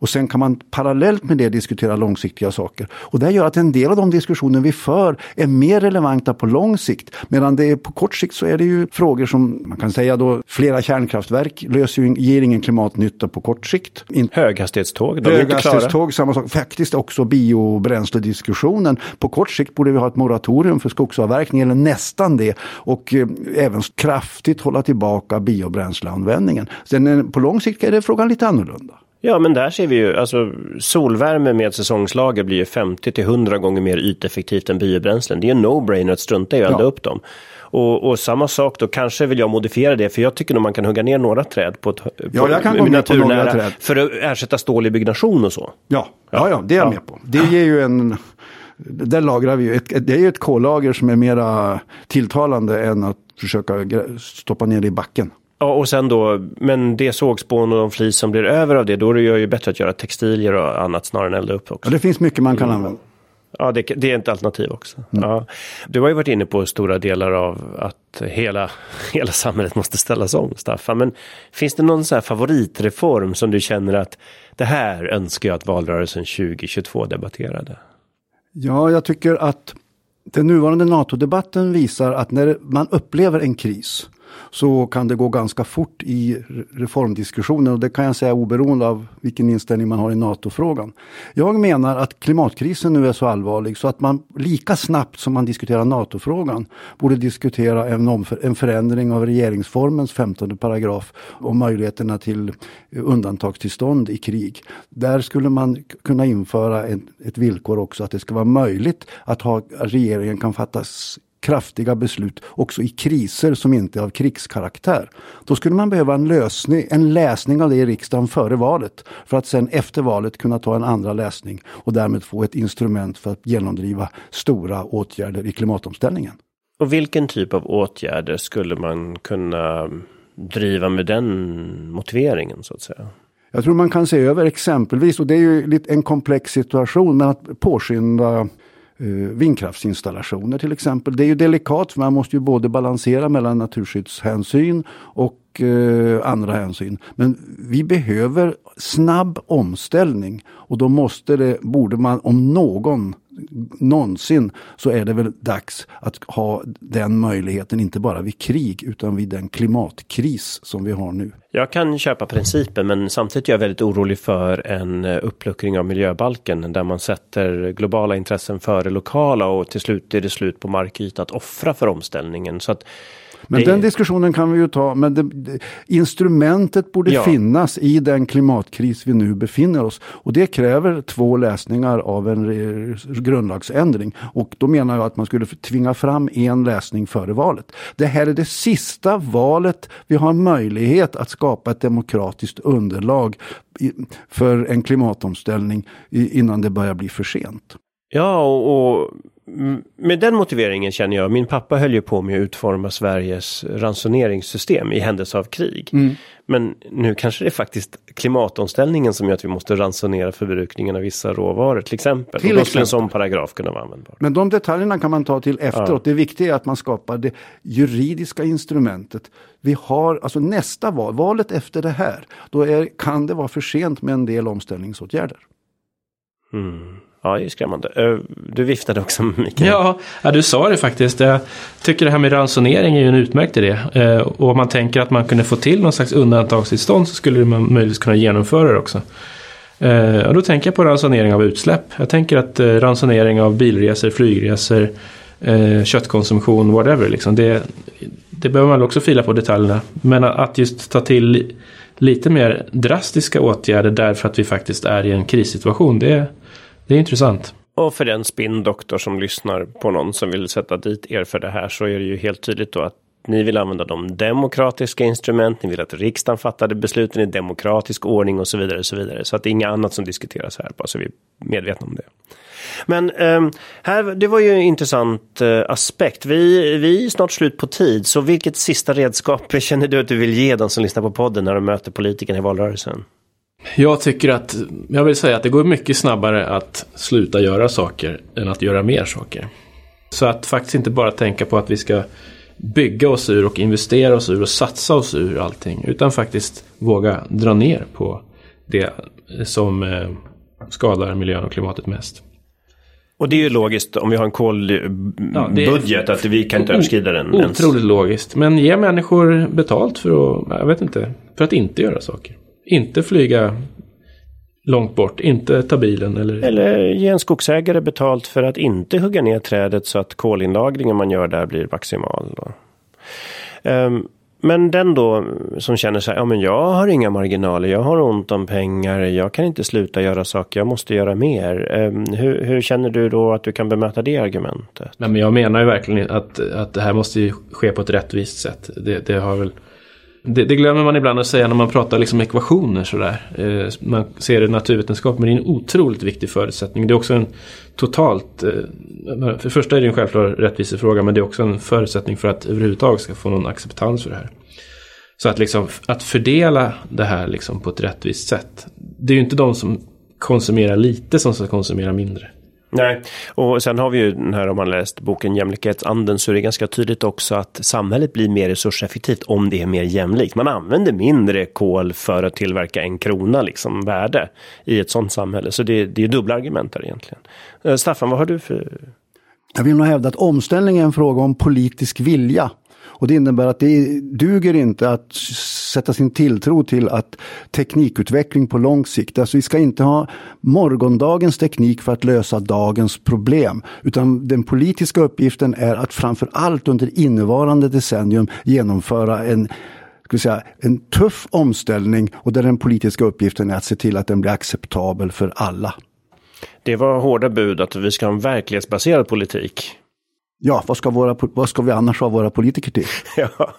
Och sen kan man parallellt med det diskutera långsiktiga saker. Och det gör att en del av de diskussioner vi för är mer relevanta på lång sikt. Medan det är på kort sikt så är det ju frågor som man kan säga då flera kärnkraftverk löser ju, ger ingen klimatnytta på kort sikt. Höghastighetståg, de Höghastighetståg, samma sak. Faktiskt också biobränslediskussionen. På kort sikt borde vi ha ett moratorium för skogsavverkning eller nästan det. Och eh, även kraftigt hålla tillbaka biobränsleanvändningen. Sen eh, på lång sikt är det frågan lite annorlunda. Ja, men där ser vi ju, alltså solvärme med säsongslager blir ju 50 till 100 gånger mer yteffektivt än biobränslen. Det är en no-brainer att strunta i att elda ja. upp dem. Och, och, samma sak då, kanske vill jag modifiera det, för jag tycker nog man kan hugga ner några träd på ett på, ja, jag kan gå med på några träd. För att ersätta stål i byggnation och så. Ja, ja, ja det är jag ja. med på. Det ger ju en... Där lagrar vi ju, ett, det är ju ett kollager som är mera tilltalande än att försöka stoppa ner det i backen. Ja, och sen då, men det sågspån och de flis som blir över av det, då är det ju bättre att göra textilier och annat snarare än elda upp också. Ja, det finns mycket man kan mm. använda. Ja, det, det, är ett alternativ också. Mm. Ja. Du har ju varit inne på stora delar av att hela, hela samhället måste ställas om, Staffan. Men finns det någon så här favoritreform som du känner att det här önskar jag att valrörelsen 2022 debatterade? Ja, jag tycker att den nuvarande NATO-debatten visar att när man upplever en kris så kan det gå ganska fort i reformdiskussionen och det kan jag säga oberoende av vilken inställning man har i NATO-frågan. Jag menar att klimatkrisen nu är så allvarlig så att man lika snabbt som man diskuterar NATO-frågan borde diskutera en, en förändring av regeringsformens 15 paragraf om möjligheterna till undantagstillstånd i krig. Där skulle man kunna införa ett, ett villkor också att det ska vara möjligt att ha, regeringen kan fattas kraftiga beslut också i kriser som inte är av krigskaraktär. Då skulle man behöva en lösning, en läsning av det i riksdagen före valet för att sen efter valet kunna ta en andra läsning och därmed få ett instrument för att genomdriva stora åtgärder i klimatomställningen. Och vilken typ av åtgärder skulle man kunna driva med den motiveringen så att säga? Jag tror man kan se över exempelvis, och det är ju en komplex situation, men att påskynda Eh, vindkraftsinstallationer till exempel. Det är ju delikat för man måste ju både balansera mellan naturskyddshänsyn och eh, andra hänsyn. Men vi behöver snabb omställning och då måste det, borde man om någon någonsin så är det väl dags att ha den möjligheten, inte bara vid krig utan vid den klimatkris som vi har nu. Jag kan köpa principen men samtidigt är jag väldigt orolig för en eh, uppluckring av miljöbalken där man sätter globala intressen före lokala och till slut är det slut på markyta att offra för omställningen. Så att men det... den diskussionen kan vi ju ta, men det, instrumentet borde Ja. finnas i den klimatkris vi nu befinner oss. Och det kräver två läsningar av en grundlagsändring. Och då menar jag att man skulle tvinga fram en läsning före valet. Det här är det sista valet vi har möjlighet att skapa ett demokratiskt underlag för en klimatomställning innan det börjar bli för sent. Ja, och, och med den motiveringen känner jag, min pappa höll ju på med att utforma Sveriges ransoneringssystem i händelse av krig. Men nu kanske det är faktiskt klimatomställningen som gör att vi måste ransonera förbrukningen av vissa råvaror till exempel. Till och då skulle en sån paragraf kunna vara användbar. Men de detaljerna kan man ta till efteråt. Ja. Det viktiga är att man skapar det juridiska instrumentet. Vi har alltså nästa val, valet efter det här, då är, kan det vara för sent med en del omställningsåtgärder. Mm. Ja, det är skrämmande. Du viftade också Mikael. Ja, ja, du sa det faktiskt. Jag tycker det här med ransonering är ju en utmärkt idé. Eh, och om man tänker att man kunde få till någon slags undantagstillstånd så skulle man möjligtvis kunna genomföra det också. Eh, och då tänker jag på ransonering av utsläpp. Jag tänker att eh, ransonering av bilresor, flygresor, köttkonsumtion, whatever. Liksom. Det, det behöver man väl också fila på detaljerna. Men att just ta till lite mer drastiska åtgärder därför att vi faktiskt är i en krissituation. Det, det är intressant. Och för den spindoktor som lyssnar på någon som vill sätta dit er för det här så är det ju helt tydligt då att ni vill använda de demokratiska instrument, ni vill att riksdagen fattade besluten i demokratisk ordning och så vidare. Och så vidare. Så att det är inget annat som diskuteras här, bara så vi är medvetna om det. Men eh, här, det var ju en intressant eh, aspekt. Vi, vi är snart slut på tid, så vilket sista redskap känner du att du vill ge de som lyssnar på podden när de möter politikerna i valrörelsen? Jag tycker att, jag vill säga att det går mycket snabbare att sluta göra saker än att göra mer saker. Så att faktiskt inte bara tänka på att vi ska bygga oss ur och investera oss ur och satsa oss ur allting. Utan faktiskt våga dra ner på det som eh, skadar miljön och klimatet mest. Och det är ju logiskt om vi har en Ja, kolbudget att vi kan inte överskrida den ens. Otroligt logiskt. Men ge människor betalt för att, jag vet inte, för att inte göra saker. Inte flyga långt bort, inte ta bilen eller... Eller ge en skogsägare betalt för att inte hugga ner trädet så att kolinlagringen man gör där blir maximal. Ehm, men den då som känner sig, ja men jag har inga marginaler, jag har ont om pengar, jag kan inte sluta göra saker, jag måste göra mer. Ehm, hur, hur känner du då att du kan bemöta det argumentet? Nej, men jag menar ju verkligen att, att det här måste ju ske på ett rättvist sätt. Det, det har väl... Det, det glömmer man ibland att säga när man pratar liksom ekvationer sådär. Eh, man ser det naturvetenskap, men det är en otroligt viktig förutsättning. Det är också en totalt... Eh, för det första är det en självklar rättvisefråga, men det är också en förutsättning för att överhuvudtaget ska få någon acceptans för det här. Så att liksom, att fördela det här liksom på ett rättvist sätt. Det är ju inte de som konsumerar lite som ska konsumera mindre. Nej, och sen har vi ju den här om man läst boken Jämlikhetsanden så är det ganska tydligt också att samhället blir mer resurseffektivt om det är mer jämlikt. Man använder mindre kol för att tillverka en krona liksom värde i ett sånt samhälle. Så det, det är dubbla argument där egentligen. Eh, Staffan, vad har du för... Jag vill nog hävda att omställning är en fråga om politisk vilja. Och det innebär att det duger inte att sätta sin tilltro till att teknikutveckling på lång sikt, alltså vi ska inte ha morgondagens teknik för att lösa dagens problem. Utan den politiska uppgiften är att framför allt under innevarande decennium genomföra en ska säga, en tuff omställning och där den politiska uppgiften är att se till att den blir acceptabel för alla. Det var hårda bud att vi ska ha en verklighetsbaserad politik. Ja, vad ska, våra, vad ska vi annars ha våra politiker till? Ja.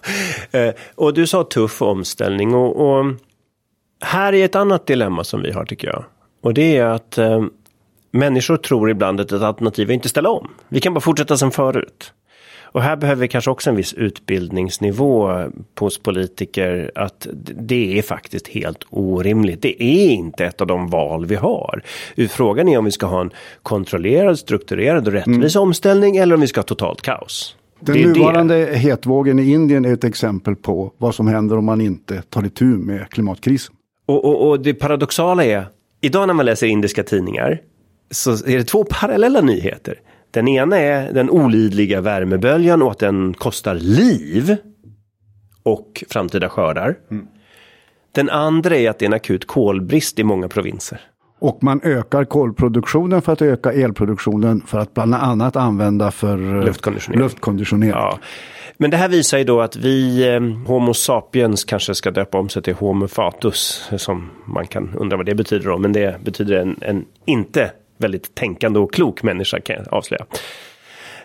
Eh, och du sa tuff omställning och, och här är ett annat dilemma som vi har tycker jag. Och det är att eh, människor tror ibland att ett alternativ är inte ställa om. Vi kan bara fortsätta som förut. Och här behöver vi kanske också en viss utbildningsnivå hos politiker att det är faktiskt helt orimligt. Det är inte ett av de val vi har. Frågan är om vi ska ha en kontrollerad, strukturerad och rättvis omställning eller om vi ska ha totalt kaos. Den är det. nuvarande hetvågen i Indien är ett exempel på vad som händer om man inte tar itu med klimatkrisen. Och, och, och det paradoxala är, idag när man läser indiska tidningar så är det två parallella nyheter. Den ena är den olidliga värmeböljan och att den kostar liv och framtida skördar. Den andra är att det är en akut kolbrist i många provinser. Och man ökar kolproduktionen för att öka elproduktionen för att bland annat använda för eh, luftkonditionering. luftkonditionering. Ja. Men det här visar ju då att vi, eh, Homo sapiens, kanske ska döpa om sig till Homo fatus. Som man kan undra vad det betyder då. Men det betyder en, en inte väldigt tänkande och klok människa kan jag avslöja.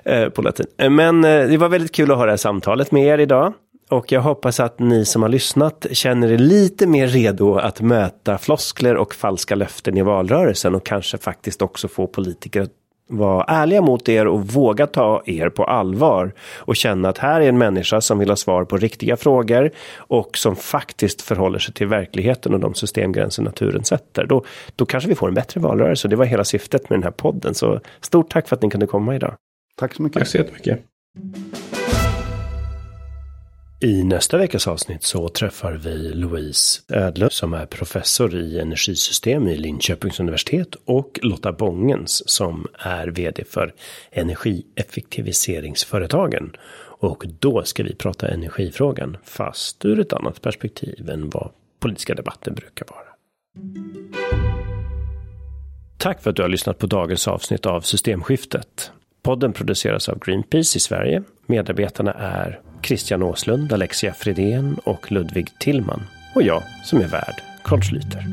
Eh, på latin. Eh, men eh, det var väldigt kul att ha det här samtalet med er idag. Och jag hoppas att ni som har lyssnat känner er lite mer redo att möta floskler och falska löften i valrörelsen och kanske faktiskt också få politiker att vara ärliga mot er och våga ta er på allvar och känna att här är en människa som vill ha svar på riktiga frågor och som faktiskt förhåller sig till verkligheten och de systemgränser naturen sätter. Då, då kanske vi får en bättre valrörelse. Det var hela syftet med den här podden. Så stort tack för att ni kunde komma idag. Tack så mycket. Tack så jättemycket. I nästa veckas avsnitt så träffar vi Louise Ödlöf som är professor i energisystem i Linköpings universitet och Lotta Bångens som är vd för energieffektiviseringsföretagen. Och då ska vi prata energifrågan fast ur ett annat perspektiv än vad politiska debatten brukar vara. Tack för att du har lyssnat på dagens avsnitt av Systemskiftet. Podden produceras av Greenpeace i Sverige. Medarbetarna är Christian Åslund, Alexia Fredén och Ludvig Tillman. Och jag som är värd, Carl Schlüter.